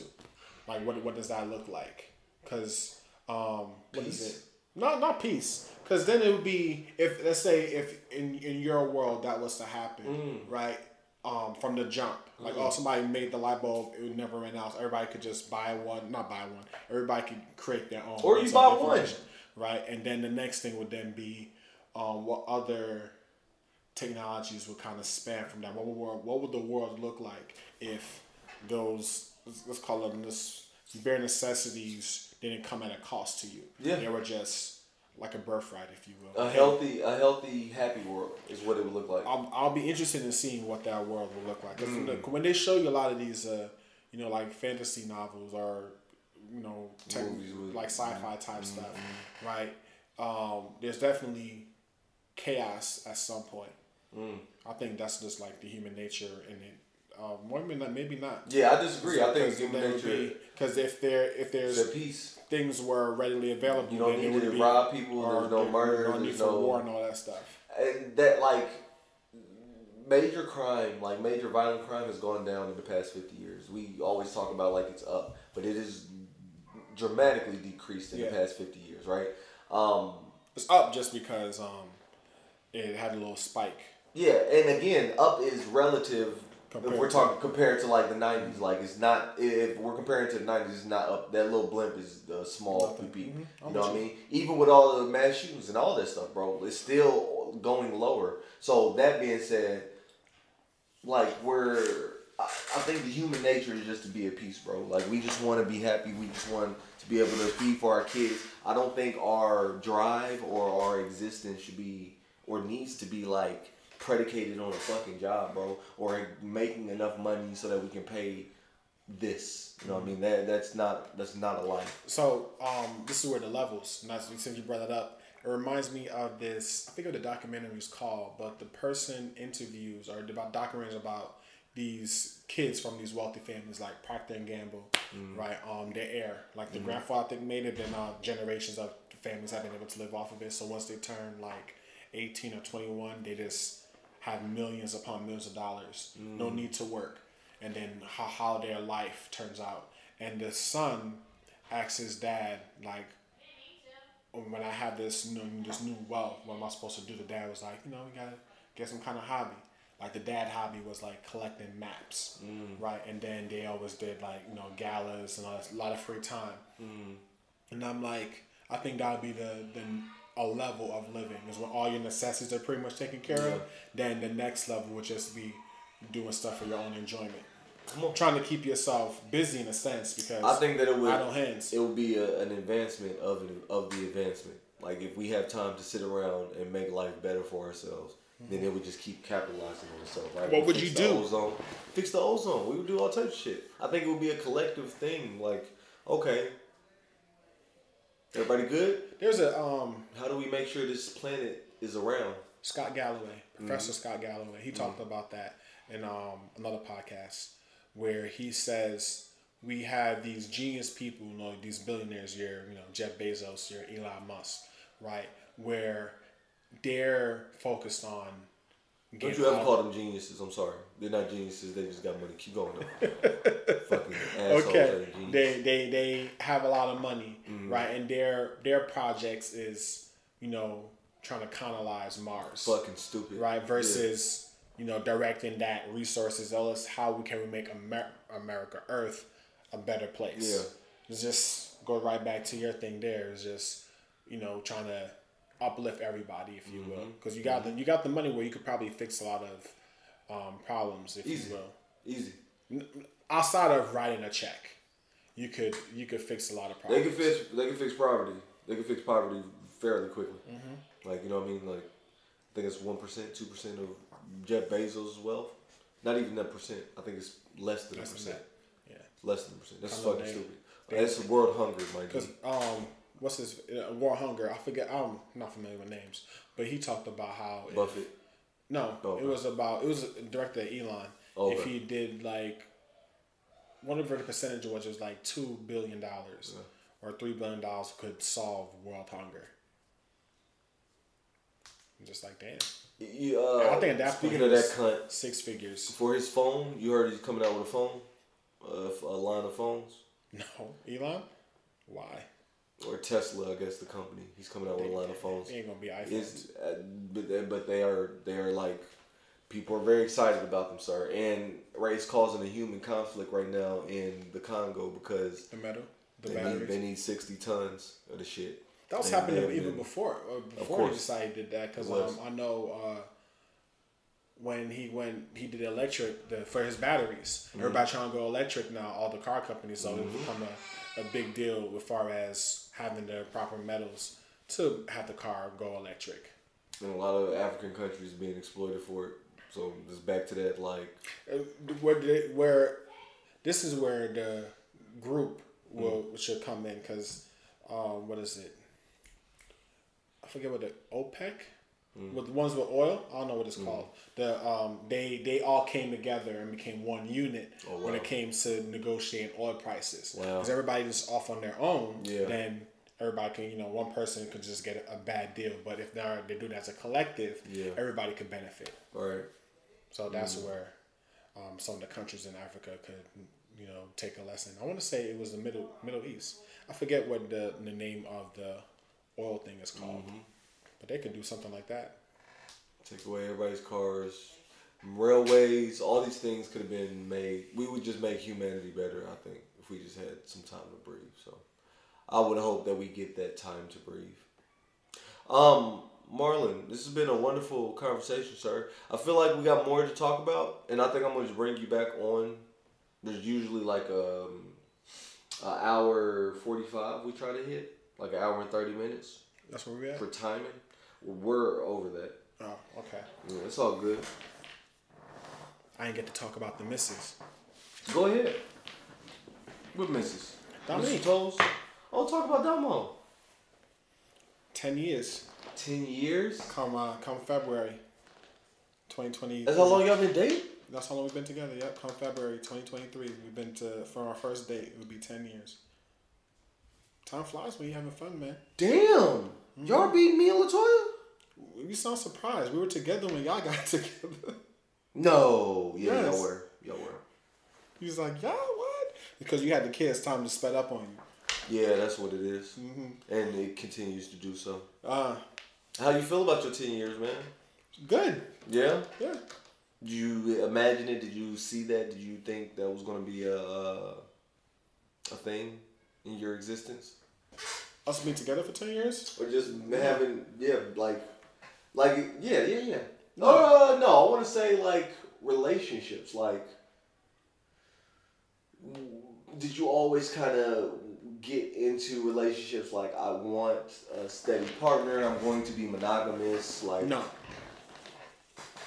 Like, what what does that look like? Because um, what is it? No, not peace. Because then it would be if let's say if in in your world that was to happen, Mm. right? Um, from the jump, like oh somebody made the light bulb, it would never ran out. Everybody could just buy one, not buy one. Everybody could create their own. Or you buy one. right? And then the next thing would then be, um, what other technologies would kind of span from that? What would world, what would the world look like if those let's- let's call them this bare necessities didn't come at a cost to you? Yeah. they were just like a birthright, if you will. A healthy, a healthy, happy world is what it would look like. I'll, I'll be interested in seeing what that world will look like. 'Cause Mm. when the- when they show you a lot of these, uh, you know, like fantasy novels or, you know, tech, Movies with- like sci-fi type stuff, right? Um, there's definitely chaos at some point. Mm. I think that's just like the human nature in it. Um, maybe not. Maybe not. Yeah, I disagree. I think human nature because if there if there's peace. things were readily available, You don't need to be- rob people. There's no murder. no need There's for no war and all that stuff. and that like major crime, like major violent crime, has gone down in the past fifty years. We always talk about like it's up, but it is dramatically decreased in Yeah. the past fifty years, right? Um, It's up just because um, it had a little spike. yeah, and again, up is relative. Compared if we're talking compared to like the '90s, like it's not. If we're comparing to the '90s, it's not up. That little blimp is uh, small, peep. Mhm. You know what I mean? Even with all the mass shootings and all that stuff, bro, it's still going lower. So that being said, like we're, I, I think the human nature is just to be at peace, bro. Like we just want to be happy. We just want to be able to feed for our kids. I don't think our drive or our existence should be or needs to be like predicated on a fucking job, bro, or making enough money so that we can pay this. You know what I mean? That that's not that's not a life. So um, this is where the levels. That's, since you brought it up, it reminds me of this. I think of the documentary is called, but the person interviews or about documentaries about these kids from these wealthy families like Procter and Gamble, right? Um, their heir, like the grandfather think made it, then uh, generations of families have been able to live off of it. So once they turn like eighteen or twenty one, they just have millions upon millions of dollars, no mm. need to work, and then how how their life turns out. And the son asks his dad like, oh, when I have this new this new wealth, what am I supposed to do? The dad was like, you know, we gotta get some kind of hobby. Like the dad hobby was like collecting maps, mm. right? And then they always did like you know galas and all that, a lot of free time. Mm. And I'm like, I think that would be the the a level of living is when all your necessities are pretty much taken care of. Then the next level would just be doing stuff for your own enjoyment. Come on. Trying to keep yourself busy in a sense because I think that it would idle hands. it would be a, an advancement of of the advancement. Like if we have time to sit around and make life better for ourselves, mm-hmm. then it would just keep capitalizing on itself. Right? What We would you do? Ozone, fix the ozone. We would do all types of shit. I think it would be a collective thing. Like, okay, everybody good? There's a um How do we make sure this planet is around? Scott Galloway, Professor Mm-hmm. Scott Galloway. He talked about that in um, another podcast where he says we have these genius people, you know, these billionaires, your you know Jeff Bezos, your Elon Musk, right? Where they're focused on. Don't you ever call them geniuses? I'm sorry, they're not geniuses. They just got money. Keep going. Though. Fucking assholes okay they, they they have a lot of money Mm-hmm. right and their their projects is you know trying to colonize mars fucking stupid. right Yeah. versus you know directing that resources tell us how we can we make Amer- america earth a better place Yeah. it's just go right back to your thing there it's just you know trying to uplift everybody if you will Mm-hmm. because you got the you got the money where you could probably fix a lot of um, problems if Easy. you will Easy. outside of writing a check, you could you could fix a lot of problems. They can fix. They can fix poverty. They can fix poverty fairly quickly. Mm-hmm. Like you know what I mean. Like I think it's one percent, two percent of Jeff Bezos' wealth. Not even that percent. I think it's less than a Less percent. Yeah, Less than a percent. That's fucking stupid. they- That's world hunger, my dude. um, what's his uh, War Hunger? I forget. I'm not familiar with names, but he talked about how it- Buffett. no, Oh, it was about it was directed at Elon, Okay. if he did like whatever the percentage was, it was like two billion dollars or three billion dollars could solve world hunger. I'm just like damn, You, uh, I think at that speaking point of that cunt, six figures. for his phone, you heard he's coming out with a phone, uh, a line of phones, No, Elon, why? Or Tesla, I guess the company. He's coming out with a line of phones. It ain't gonna be iPhones. Uh, but they, but they are they are like people are very excited about them, sir. And right, it's causing a human conflict right now in the Congo because the metal, the they batteries. need, they need sixty tons of the shit. That was And happening they even been- before. Uh, before he decided he did that, because um, I know uh, when he when he did electric the, for his batteries, Mm-hmm. everybody trying to go electric now. All the car companies, so it's become a, a big deal as far as having the proper metals to have the car go electric. And a lot of African countries being exploited for it. So just back to that, like Uh, Where where this is where the group will should come in because um, what is it? I forget what the OPEC. With the ones with oil, I don't know what it's called. The um, they they all came together and became one unit Oh, when it came to negotiating oil prices. Wow. Because everybody just off on their own, Yeah. then everybody can you know one person could just get a, a bad deal. But if they're they do it as a collective, Yeah. everybody could benefit. all right, So that's where um, some of the countries in Africa could, you know, take a lesson. I want to say it was the Middle Middle East. I forget what the the name of the oil thing is called, but they could do something like that. take away everybody's cars, railways, all these things could have been made. We would just make humanity better, I think, if we just had some time to breathe. So I would hope that we get that time to breathe. Um, Marlon, this has been a wonderful conversation, sir. I feel like we got more to talk about, and I think I'm going to bring you back on. There's usually like a, um, a hour 45 we try to hit, like an hour and 30 minutes That's where we at. for timing. We're over that. Oh, okay. Yeah, it's all good. I didn't get to talk about the misses. Go ahead. With Mrs. Dominique. Mrs. Toes. Oh, talk about Damo. Ten years. Ten years? Come uh, come February. Twenty twenty. That's how long y'all been dating? That's how long we've been together. Yep. Come February twenty twenty three. We've been to for our first date. It would be ten years. Time flies when you're having fun, man. Damn. Y'all beat me and Latoya? You sound surprised. We were together when y'all got together. No. Yeah, Yes. y'all were. Y'all were. He was like, "Yeah, what?" Because you had the kids, time to sped up on you. Yeah, that's what it is. And it continues to do so. Uh, How you feel about your ten years, man? good. Yeah? Yeah. Did you imagine it? Did you see that? Did you think that was gonna be a a, a thing in your existence? Us being together for ten years. Or just having yeah, like like yeah, yeah, yeah. No, uh, no, I want to say like relationships. Like, did you always kind of get into relationships? Like, I want a steady partner. I'm going to be monogamous. Like, No.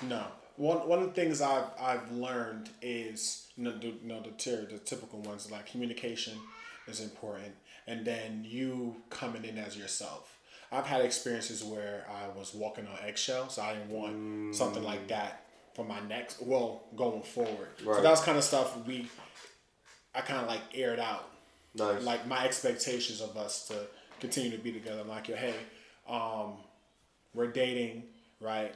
No. One one of the things I've I've learned is you know the, you know, the, ter- the typical ones like communication is important, and then you coming in as yourself. I've had experiences where I was walking on eggshells. So I didn't want something like that for my next. Well, going forward. So Right. that's kind of stuff we. I kind of like aired out nice. like my expectations of us to continue to be together. I'm like, yo, hey, um, we're dating, right?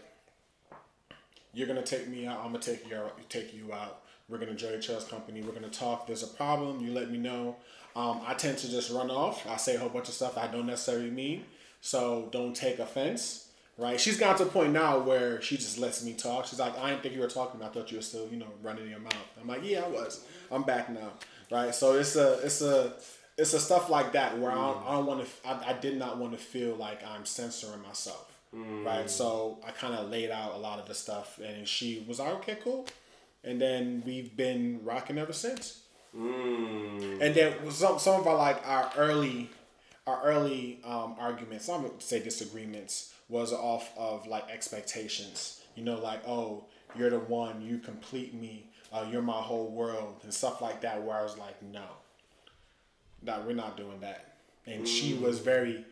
You're gonna take me out. I'm gonna take you out. Take you out. We're gonna enjoy each other's company. We're gonna talk. There's a problem. You let me know. Um, I tend to just run off. I say a whole bunch of stuff I don't necessarily mean. So don't take offense, right? She's got to a point now where she just lets me talk. She's like, I didn't think you were talking. I thought you were still, you know, running your mouth. I'm like, yeah, I was. I'm back now, right? So it's a, it's a, it's a stuff like that where I don't, I don't want to. I, I did not want to feel like I'm censoring myself, right? So I kind of laid out a lot of the stuff, and she was like, okay, cool, and then we've been rocking ever since. Mm. And then some some of our like our early our early um, arguments, some would say disagreements, was off of like expectations. You know, like oh, you're the one, you complete me, uh, you're my whole world, and stuff like that. Where I was like, no, no, we're not doing that. And she was very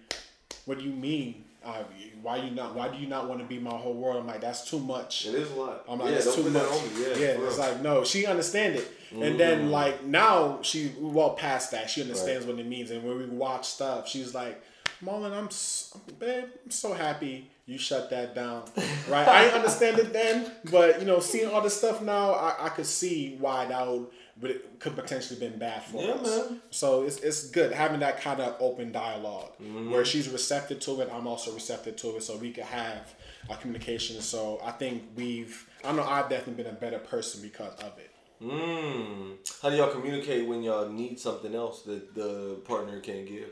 what do you mean? Uh, why you not? Why do you not want to be my whole world? I'm like, that's too much. It is a lot. I'm like, yeah, it's don't too much. that. Yeah, Yeah, it's like no, she understand it, and Mm-hmm. then like now she well past that. She understands what it means, and when we watch stuff, she's like, Marlon, I'm, s- babe, I'm so happy you shut that down. Right? I didn't understand it then, but you know, seeing all this stuff now, I, I could see why that would, but it could potentially been bad for Yeah, us. man. So it's it's good having that kind of open dialog Mm-hmm. where she's receptive to it. I'm also receptive to it, so we could have a communication. So I think we've, I know I've definitely been a better person because of it. Mm. How do y'all communicate when y'all need something else that the partner can't give?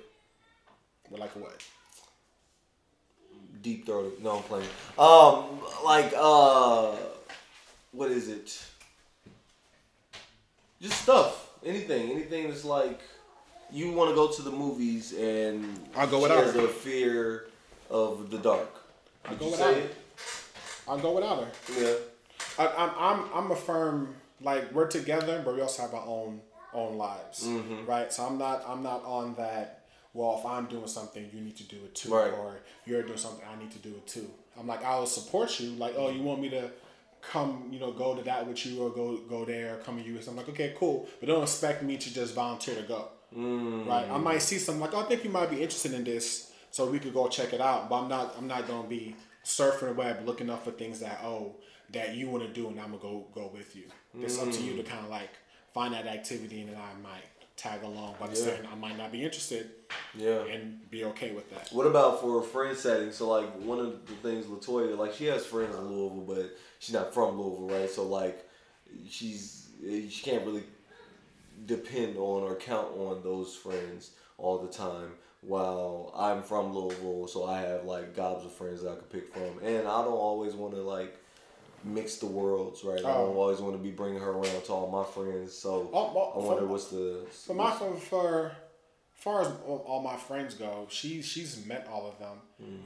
Like what? Deep throated. No, I'm playing. Um, like uh, what is it? Just stuff. Anything. Anything that's like you want to go to the movies and I'll go without her. a fear of the dark. I'll go you without say her. it? I'll go without her. Yeah. I, I'm I'm I'm a firm like we're together, but we also have our own own lives, Mm-hmm. right? So I'm not I'm not on that. Well, if I'm doing something, you need to do it too, Right. or you're doing something, I need to do it too. I'm like I will support you. Like, oh, you want me to come, you know, go to that with you, or go go there, come with you. So I'm like, okay, cool, but don't expect me to just volunteer to go, Mm. right? I might see something like, oh, I think you might be interested in this, so we could go check it out. But I'm not I'm not gonna be surfing the web looking up for things that oh that you want to do, and I'm gonna go go with you. It's up to you to mm. kind of like find that activity, and then I might tag along. But Yeah. saying I might not be interested, Yeah. and be okay with that. What about for a friend setting? So like one of the things Latoya, like she has friends in Louisville, but she's not from Louisville, right? So like she's she can't really depend on or count on those friends all the time. While I'm from Louisville, so I have like gobs of friends that I could pick from, and I don't always want to like mix the worlds, right? I Oh. don't always want to be bringing her around to all my friends. So Oh, well, I wonder for- what's the For my for, for far as all my friends go, she she's met all of them,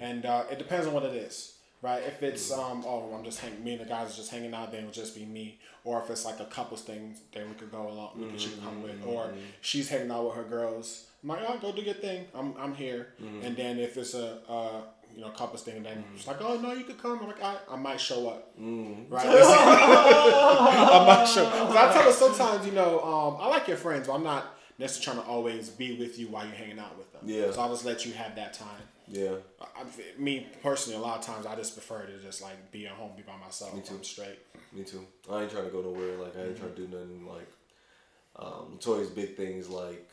and uh, it depends on what it is, right? If it's um oh I'm just hanging, me and the guys are just hanging out, then it'll just be me, or if it's like a couples thing, then we could go along, we could she come with, or she's hanging out with her girls. I'm like, oh, go do your thing. I'm I'm here, and then if it's a uh you know couples thing, and then she's like, oh no, you could come. I'm like, I, I might show up, right? I'm not sure. 'Cause I tell her sometimes, you know, um, I like your friends, but I'm not necessarily trying to always be with you while you're hanging out with them. Yeah. So I'll just let you have that time. yeah. I, I- me personally, a lot of times I just prefer to just like be at home, be by myself. Me too. I'm straight. Me too. I ain't trying to go nowhere. Like I ain't trying to do nothing. Like um, Latoya's big things like,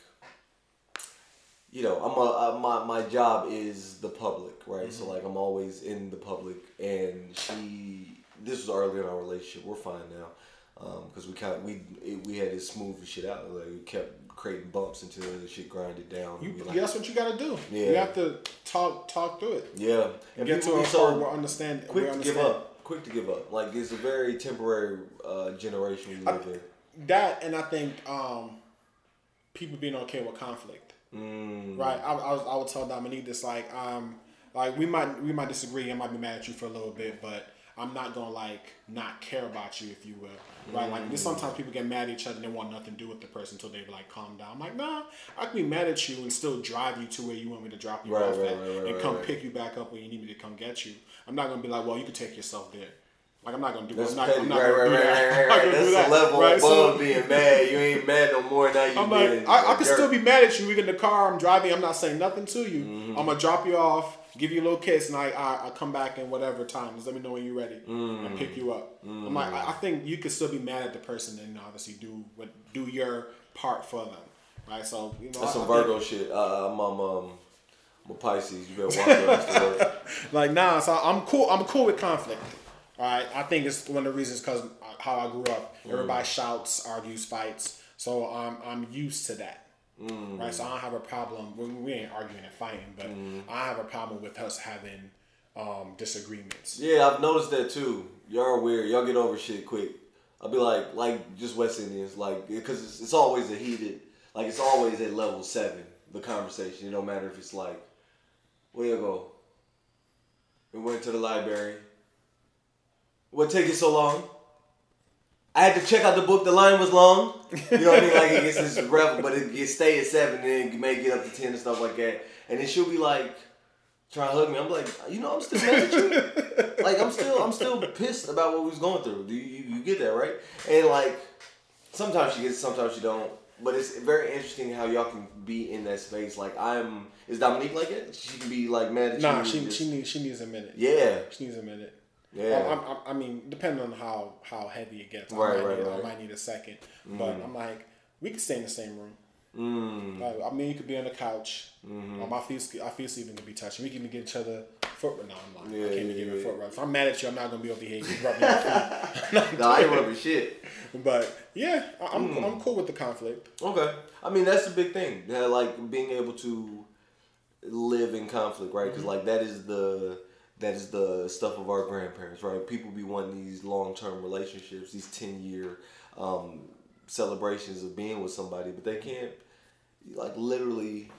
you know, I'm a I, my my job is the public, right? So like I'm always in the public, and she. This was early in our relationship. We're fine now, because we kind of we it, we had to smooth the shit out. Like we kept creating bumps until the shit grinded down. You, like, that's what you got to do. Yeah. You have to talk talk through it. yeah, and Get to a part where understand. quick to give up. Quick to give up. Like it's a very temporary uh, generation we live in. That and I think um, people being okay with conflict. Mm. Right. I, I, was, I would tell Dominique this like um like we might we might disagree. I might be mad at you for a little bit, but I'm not gonna like not care about you if you will. Right. Like this, sometimes people get mad at each other and they want nothing to do with the person until they like calm down. I'm like, nah, I can be mad at you and still drive you to where you want me to drop you Right, off right, at right, and come pick you back up when you need me to come get you. I'm not gonna be like, well, you can take yourself there. Like I'm not gonna do. That's I'm not, petty. I'm not right, gonna right, do right, that. right, I'm right. That's do the level right? above So- being mad. You ain't mad no more now. You I'm like, I, I jerk. still be mad at you. We get in the car. I'm driving. I'm not saying nothing to you. Mm-hmm. I'm gonna drop you off, give you a little kiss, and I I, I come back in whatever time. Just let me know when you're ready Mm-hmm. and pick you up. I'm like, I, I think you could still be mad at the person and obviously do what do your part for them, right? So you know, That's I- some I think- Virgo shit. Uh, I'm, I'm, um, I'm a Pisces. You better walk your ass to work. Like nah, so I'm cool. I'm cool with conflict. All right, I think it's one of the reasons because uh, how I grew up. Mm. Everybody shouts, argues, fights. So I'm I'm used to that. Mm. Right, so I don't have a problem. We, we ain't arguing and fighting, but mm. I have a problem with us having um, disagreements. Yeah, I've noticed that too. Y'all are weird. Y'all get over shit quick. I'll be like, like just West Indians, like because it's, it's always a heated, like it's always at level seven. The conversation. It don't matter if it's like, where you go? We went to the library. What take you so long? I had to check out the book. The line was long. You know what I mean? Like it gets this revel, but it gets stay at seven, and then it may get up to ten and stuff like that. And then she'll be like, trying to hug me. I'm like, you know, I'm still mad at you. like I'm still I'm still pissed about what we was going through. Do you you get that right? And like sometimes she gets, sometimes she don't. But it's very interesting how y'all can be in that space. Like I'm, is Dominique like it? She can be like mad at Nah, you. she just- she needs she needs a minute. yeah, She needs a minute. Yeah. I'm, I'm, I mean, depending on how how heavy it gets, I, Right, might, right, need, right. I might need a second. But I'm like, we could stay in the same room. Mm, Like, I mean, you could be on the couch. Mm-hmm. Um, our feet, our feet even could be touching. We can even give each other foot rub. No, I'm not. Yeah, I can't even yeah, give a foot rub. If I'm mad at you, I'm not gonna be over here rubbing your feet. nah, I ain't rubbing shit. But yeah, I- I'm Mm. I'm cool with the conflict. Okay. I mean, that's the big thing. Yeah, like being able to live in conflict, right? Because like that is the that is the stuff of our grandparents, right? People be wanting these long term relationships, these ten year um, celebrations of being with somebody, but they can't like literally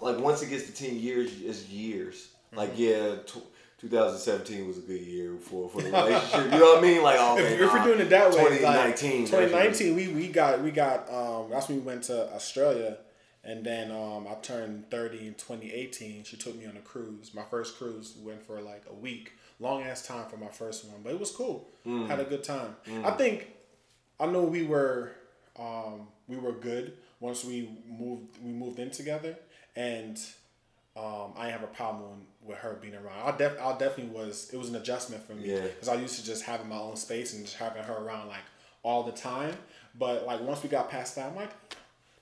like once it gets to ten years, it's years. Like yeah. Tw- 2017 was a good year for, for the relationship. You know what I mean? Like, oh, If, man, if we're doing it that way, 2019. like, 2019, we, we got we got um that's when we went to Australia, and then um I turned 30 in 2018. She took me on a cruise. My first cruise went for like a week, long ass time for my first one, but it was cool. Mm. Had a good time. I think I know we were um we were good once we moved we moved in together, and um, I didn't have a problem with her being around. I def I definitely was. It was an adjustment for me Yeah. because I used to just having my own space and just having her around like all the time. But like once we got past that, I'm like,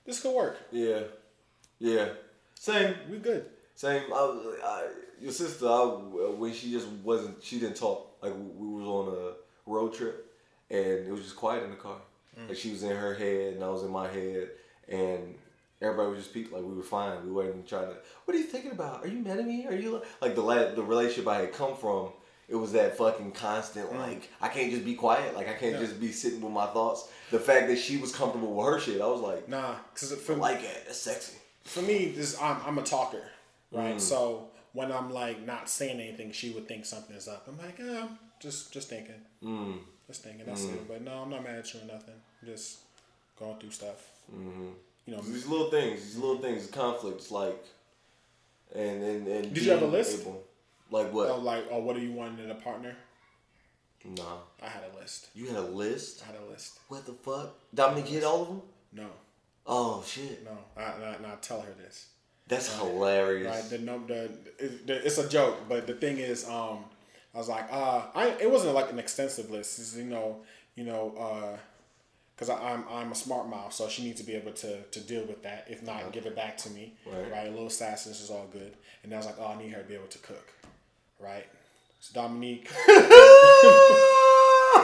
this could work. Yeah, yeah. Same, We good. same. I, was- I, your sister, I, when she just wasn't, she didn't talk. Like we was on a road trip, and it was just quiet in the car. Mm. Like she was in her head, and I was in my head, and everybody was just peep like we were fine. We weren't trying to. What are you thinking about? Are you mad at me? Are you like the la- the relationship I had come from? It was that fucking constant like I can't just be quiet. Like I can't Mm. Yeah. just be sitting with my thoughts. The fact that she was comfortable with her shit, I was like, Nah, because I for like it. That's sexy. for me, this I'm I'm a talker, right? Mm. So when I'm like not saying anything, she would think something's up. I'm like, eh, just just thinking, Mm. just thinking. That's it. But no, I'm not mad at you or nothing. I'm just going through stuff. Mm-hmm. You know, These little things, these little things, the conflicts, like, and and and. Did you have a list? able- like what? oh, like, oh, what do you want in a partner? Nah, I had a list. you had a list. I had a list. What the fuck? Dominique hit all of them. No, Oh shit, no. I, I, I tell her this. that's hilarious. Right, the number, the, the, it's a joke, but the thing is, um, I was like, uh, I it wasn't like an extensive list. It's, you know, you know, uh, because I'm I'm a smart mouth, so she needs to be able to to deal with that. If not, give it back to me. Right. A little sassiness is all good. And I was like, oh, I need her to be able to cook. Right. So Dominique.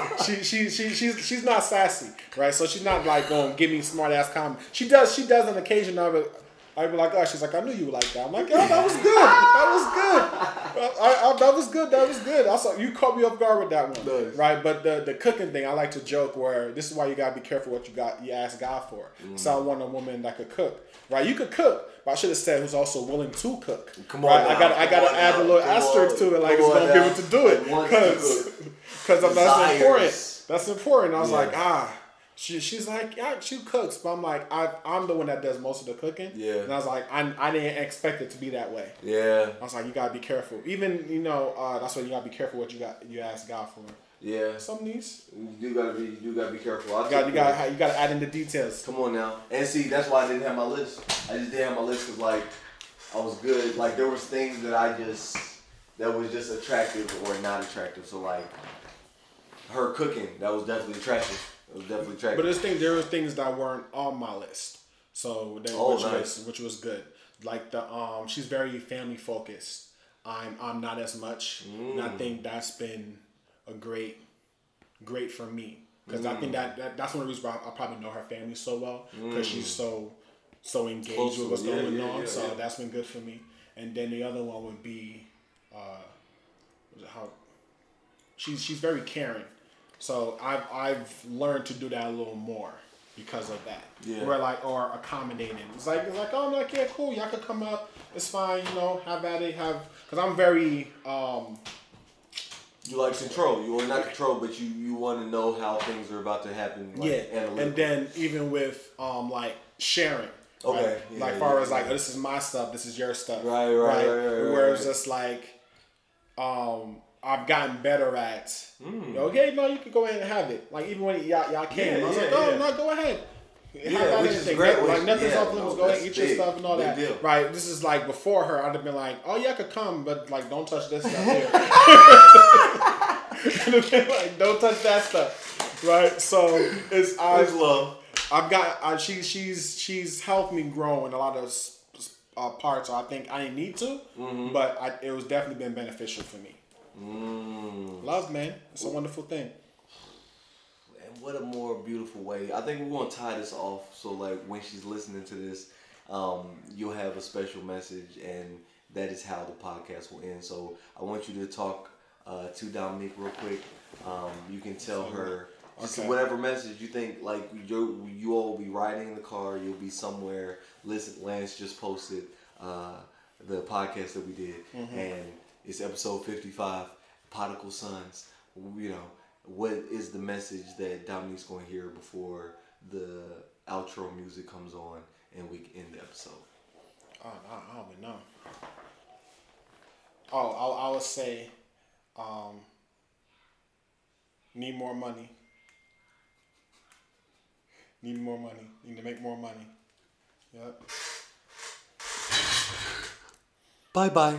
she, she, she, she's, she's not sassy, right? So she's not like going give me smart ass comments. She does she does an occasion of it. I'd be like, oh, she's like, I knew you were like that. I'm like, oh, that was good. That was good. I, I, that was good. That was good. I saw you caught me off guard with that one, Nice. right? But the the cooking thing, I like to joke where this is why you gotta be careful what you got you ask God for. So I want a woman that could cook, right? You could cook, but I should have said who's also willing to cook. Come on right? now, I got I got to add now, a little asterisk on, to it, like it's on gonna be able to do it, because because because that's Desires. important. That's important. I was Yeah. like, ah, she, she's like, yeah, she cooks, but I'm like, I, I'm the one that does most of the cooking. Yeah. And I was like, I, I didn't expect it to be that way. Yeah, I was like, you gotta be careful. Even you know, uh, that's why you gotta be careful what you got. You ask God for. yeah. Some needs. You do gotta be, you gotta be careful. I You got you took got the- you got to add in the details. Come on now. And see, that's why I didn't have my list. I just didn't have my list because, like, I was good. Like, there was things that I just, that was just attractive or not attractive. So, like, her cooking, that was definitely attractive. It was definitely. But this thing, there were things that weren't on my list, so that, Oh, which nice. was which was good. Like the um, she's very family focused. I'm I'm not as much, and Mm. I think that's been a great, great for me because I think Mm. that, that that's one of the reasons why I probably know her family so well because she's so so engaged Close with what's. Yeah, going yeah, on. yeah, so that's been good for me. And then the other one would be, uh, how she's she's very caring. So I've I've learned to do that a little more because of that. Yeah. Where like or accommodating. It's like it's like oh I'm yeah cool y'all could come up it's fine you know have at it have because I'm very um you like control. You are not control, but you, you want to know how things are about to happen. Like, yeah and then even with um like sharing Okay, Like, yeah, like far yeah, as like oh, this is my stuff, this is your stuff. Right, right, right, right, Where right, it's right. just like, um, I've gotten better at. Mm. Okay, no, you can go ahead and have it. Like even when y'all, y'all came, Yeah, I was yeah, like, oh yeah. no, go ahead. Yeah, which is great, Like nothing's yeah, off limits. no, go ahead, eat your stuff and all that. deal. Right. This is like before her. I'd have been like, oh yeah, I could come, but like don't touch this stuff here. like don't touch that stuff. Right. So it's I. Love. I've got uh, she she's she's helped me grow in a lot of uh, parts. I think I didn't need to, but I, it was definitely been beneficial for me. Mm. Love, man, it's a wonderful thing. And what a more beautiful way. I think we're gonna tie this off so like when she's listening to this, um, you'll have a special message and that is how the podcast will end. So I want you to talk uh, to Dominique real quick. Um, you can tell her Okay. whatever message you think like you you all will be riding in the car, you'll be somewhere. Listen, Lance just posted uh, the podcast that we did, and it's episode fifty five, Prodigal Sons. You know what is the message that Dominique's going to hear before the outro music comes on and we end the episode. Oh, I, I don't even know. Oh, I, I would say, um, need more money. Need more money. Need to make more money. Yep. Bye bye.